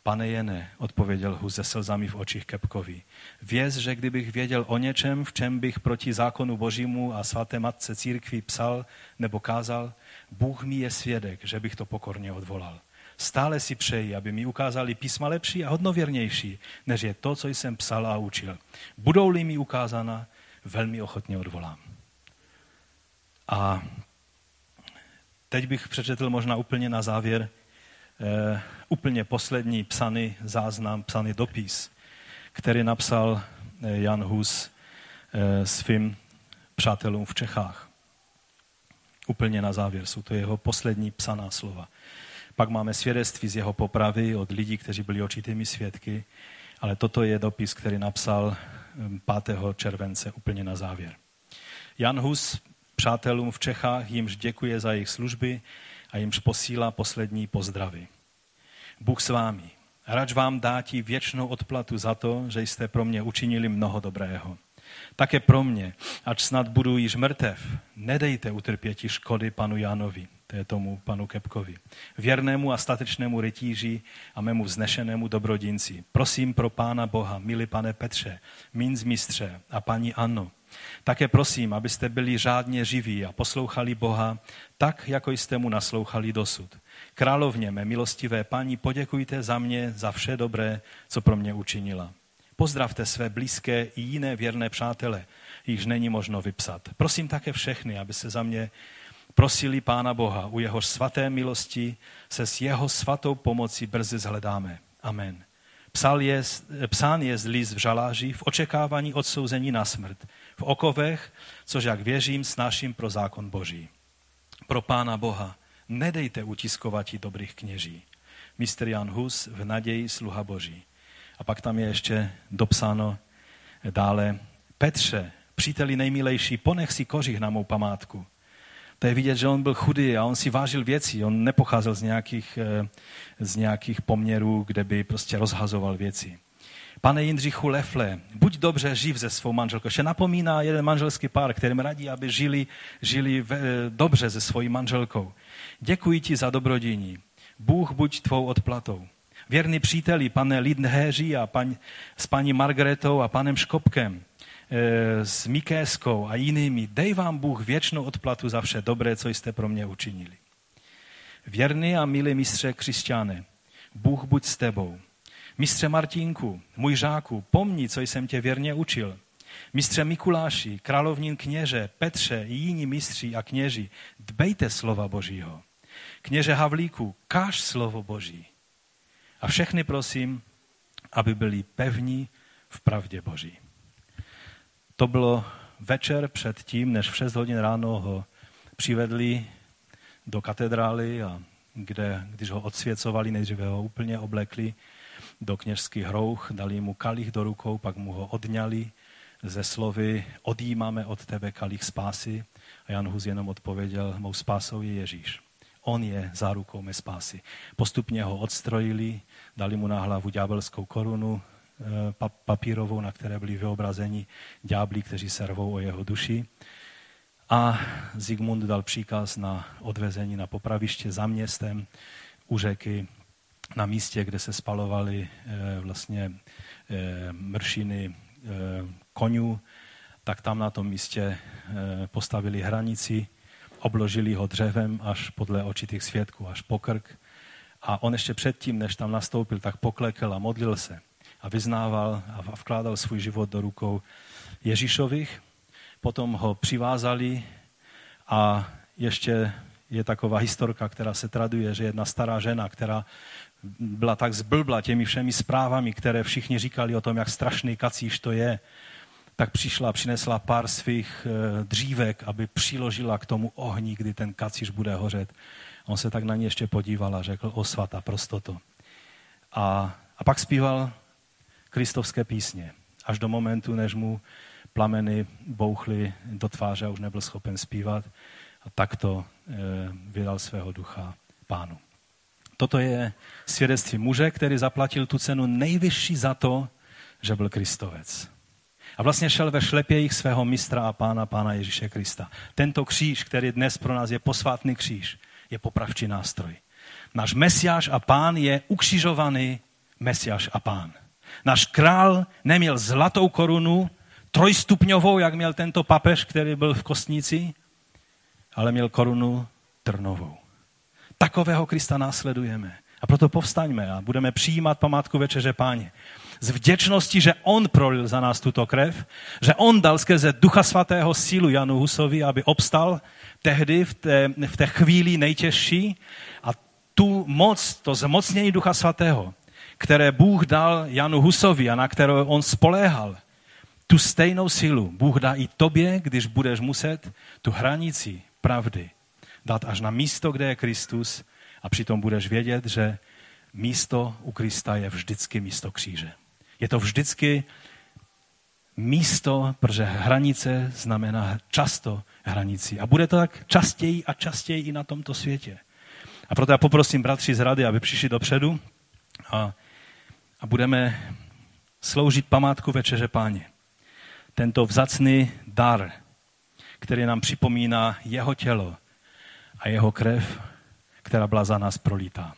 Speaker 1: Pane Jene, odpověděl Hus se slzami v očích Kepkovi. Věz, že kdybych věděl o něčem, v čem bych proti zákonu božímu a svaté matce církví psal nebo kázal, Bůh mi je svědek, že bych to pokorně odvolal. Stále si přeji, aby mi ukázali písma lepší a hodnověrnější, než je to, co jsem psal a učil. Budou-li mi ukázána, velmi ochotně odvolám. A teď bych přečetl možná úplně na závěr eh, úplně poslední psaný záznam, psaný dopis, který napsal eh, Jan Hus eh, svým přátelům v Čechách. Úplně na závěr jsou to jeho poslední psaná slova. Pak máme svědectví z jeho popravy od lidí, kteří byli očitými svědky, ale toto je dopis, který napsal 5. Eh, července úplně na závěr. Jan Hus přátelům v Čechách jimž děkuje za jejich služby a jimž posílá poslední pozdravy. Bůh s vámi. Rač vám dátí věčnou odplatu za to, že jste pro mě učinili mnoho dobrého. Také pro mě, ač snad budu již mrtev, nedejte utrpěti škody panu Jánovi, to je tomu panu Kepkovi, věrnému a statečnému rytíži a mému vznešenému dobrodinci. Prosím pro pána Boha, milý pane Petře, minc mistře a paní Anno, také prosím, abyste byli řádně živí a poslouchali Boha tak, jako jste mu naslouchali dosud. Královně mé milostivé paní, poděkujte za mě, za vše dobré, co pro mě učinila. Pozdravte své blízké i jiné věrné přátele, jichž není možno vypsat. Prosím také všechny, aby se za mě prosili Pána Boha. U jeho svaté milosti se s jeho svatou pomocí brzy zhledáme. Amen. Psal je, psán je list v žaláři v očekávání odsouzení na smrt, v okovech, což jak věřím, snáším pro zákon Boží. Pro Pána Boha nedejte utiskovati dobrých kněží. Mistr Jan Hus v naději sluha Boží. A pak tam je ještě dopsáno dále, Petře, příteli nejmilejší, ponech si kořich na mou památku. To je vidět, že on byl chudý a on si vážil věcí. On nepocházel z nějakých, eh, z nějakých poměrů, kde by prostě rozhazoval věci. Pane Jindřichu Lefle, buď dobře živ se svou manželkou. Ještě napomíná jeden manželský pár, kterým radí, aby žili, žili v, eh, dobře se svojí manželkou. Děkuji ti za dobrodění. Bůh buď tvou odplatou. Věrný příteli, pane Lidnhéři a paň, s paní Margaretou a panem Škopkem, e, s Mikéskou a jinými, dej vám Bůh věčnou odplatu za vše dobré, co jste pro mě učinili. Věrný a milý mistře křesťané, Bůh buď s tebou. Mistře Martínku, můj žáku, pomni, co jsem tě věrně učil. Mistře Mikuláši, královnín kněže, Petře i jiní mistři a kněži, dbejte slova Božího. Kněže Havlíku, káž slovo Boží. A všechny prosím, aby byli pevní v pravdě Boží. To bylo večer před tím, než v 6 hodin ráno ho přivedli do katedrály, a kde, když ho odsvěcovali, nejdříve ho úplně oblekli do kněžských hrouch, dali mu kalich do rukou, pak mu ho odňali ze slovy odjímáme od tebe kalich spásy. A Jan Hus jenom odpověděl, mou spásou je Ježíš. On je zárukou mé spásy. Postupně ho odstrojili, dali mu na hlavu ďábelskou korunu, papírovou, na které byli vyobrazeni ďábli, kteří se rvou o jeho duši. A Zigmund dal příkaz na odvezení na popraviště za městem u řeky, na místě, kde se spalovaly eh, vlastně eh, mršiny konňů, tak tam na tom místě postavili hranici, obložili ho dřevem až podle očitých svědků, až po krk a on ještě předtím, než tam nastoupil, tak poklekl a modlil se a vyznával a vkládal svůj život do rukou Ježíšových. Potom ho přivázali a ještě je taková historka, která se traduje, že jedna stará žena, která byla tak zblbla těmi všemi zprávami, které všichni říkali o tom, jak strašný kacíš to je, tak přišla a přinesla pár svých eh, dřívek, aby přiložila k tomu ohni, kdy ten kacíš bude hořet. On se tak na ně ještě podíval a řekl, o svatá prostoto. A, a pak zpíval kristovské písně. Až do momentu, než mu plameny bouchly do tváře a už nebyl schopen zpívat. A takto e, vydal svého ducha pánu. Toto je svědectví muže, který zaplatil tu cenu nejvyšší za to, že byl Kristovec. A vlastně šel ve šlepějích svého mistra a pána, pána Ježíše Krista. Tento kříž, který dnes pro nás je posvátný kříž, je popravčí nástroj. Náš mesiáš a pán je ukřižovaný mesiáš a pán. Náš král neměl zlatou korunu, trojstupňovou, jak měl tento papež, který byl v kostnici, ale měl korunu trnovou. Takového Krista následujeme. A proto povstaňme a budeme přijímat památku Večeře Páně. Z vděčnosti, že On prolil za nás tuto krev, že On dal skrze Ducha Svatého sílu Janu Husovi, aby obstal tehdy v té, v té chvíli nejtěžší a tu moc, to zmocnění Ducha Svatého, které Bůh dal Janu Husovi a na kterou on spoléhal, tu stejnou sílu Bůh dá i tobě, když budeš muset tu hranici pravdy dát až na místo, kde je Kristus a přitom budeš vědět, že místo u Krista je vždycky místo kříže. Je to vždycky místo, protože hranice znamená často hranici. A bude to tak častěji a častěji i na tomto světě. A proto já poprosím bratři z rady, aby přišli dopředu a, a budeme sloužit památku Večeře Páně. Tento vzacný dar, který nám připomíná jeho tělo a jeho krev, která byla za nás prolítá.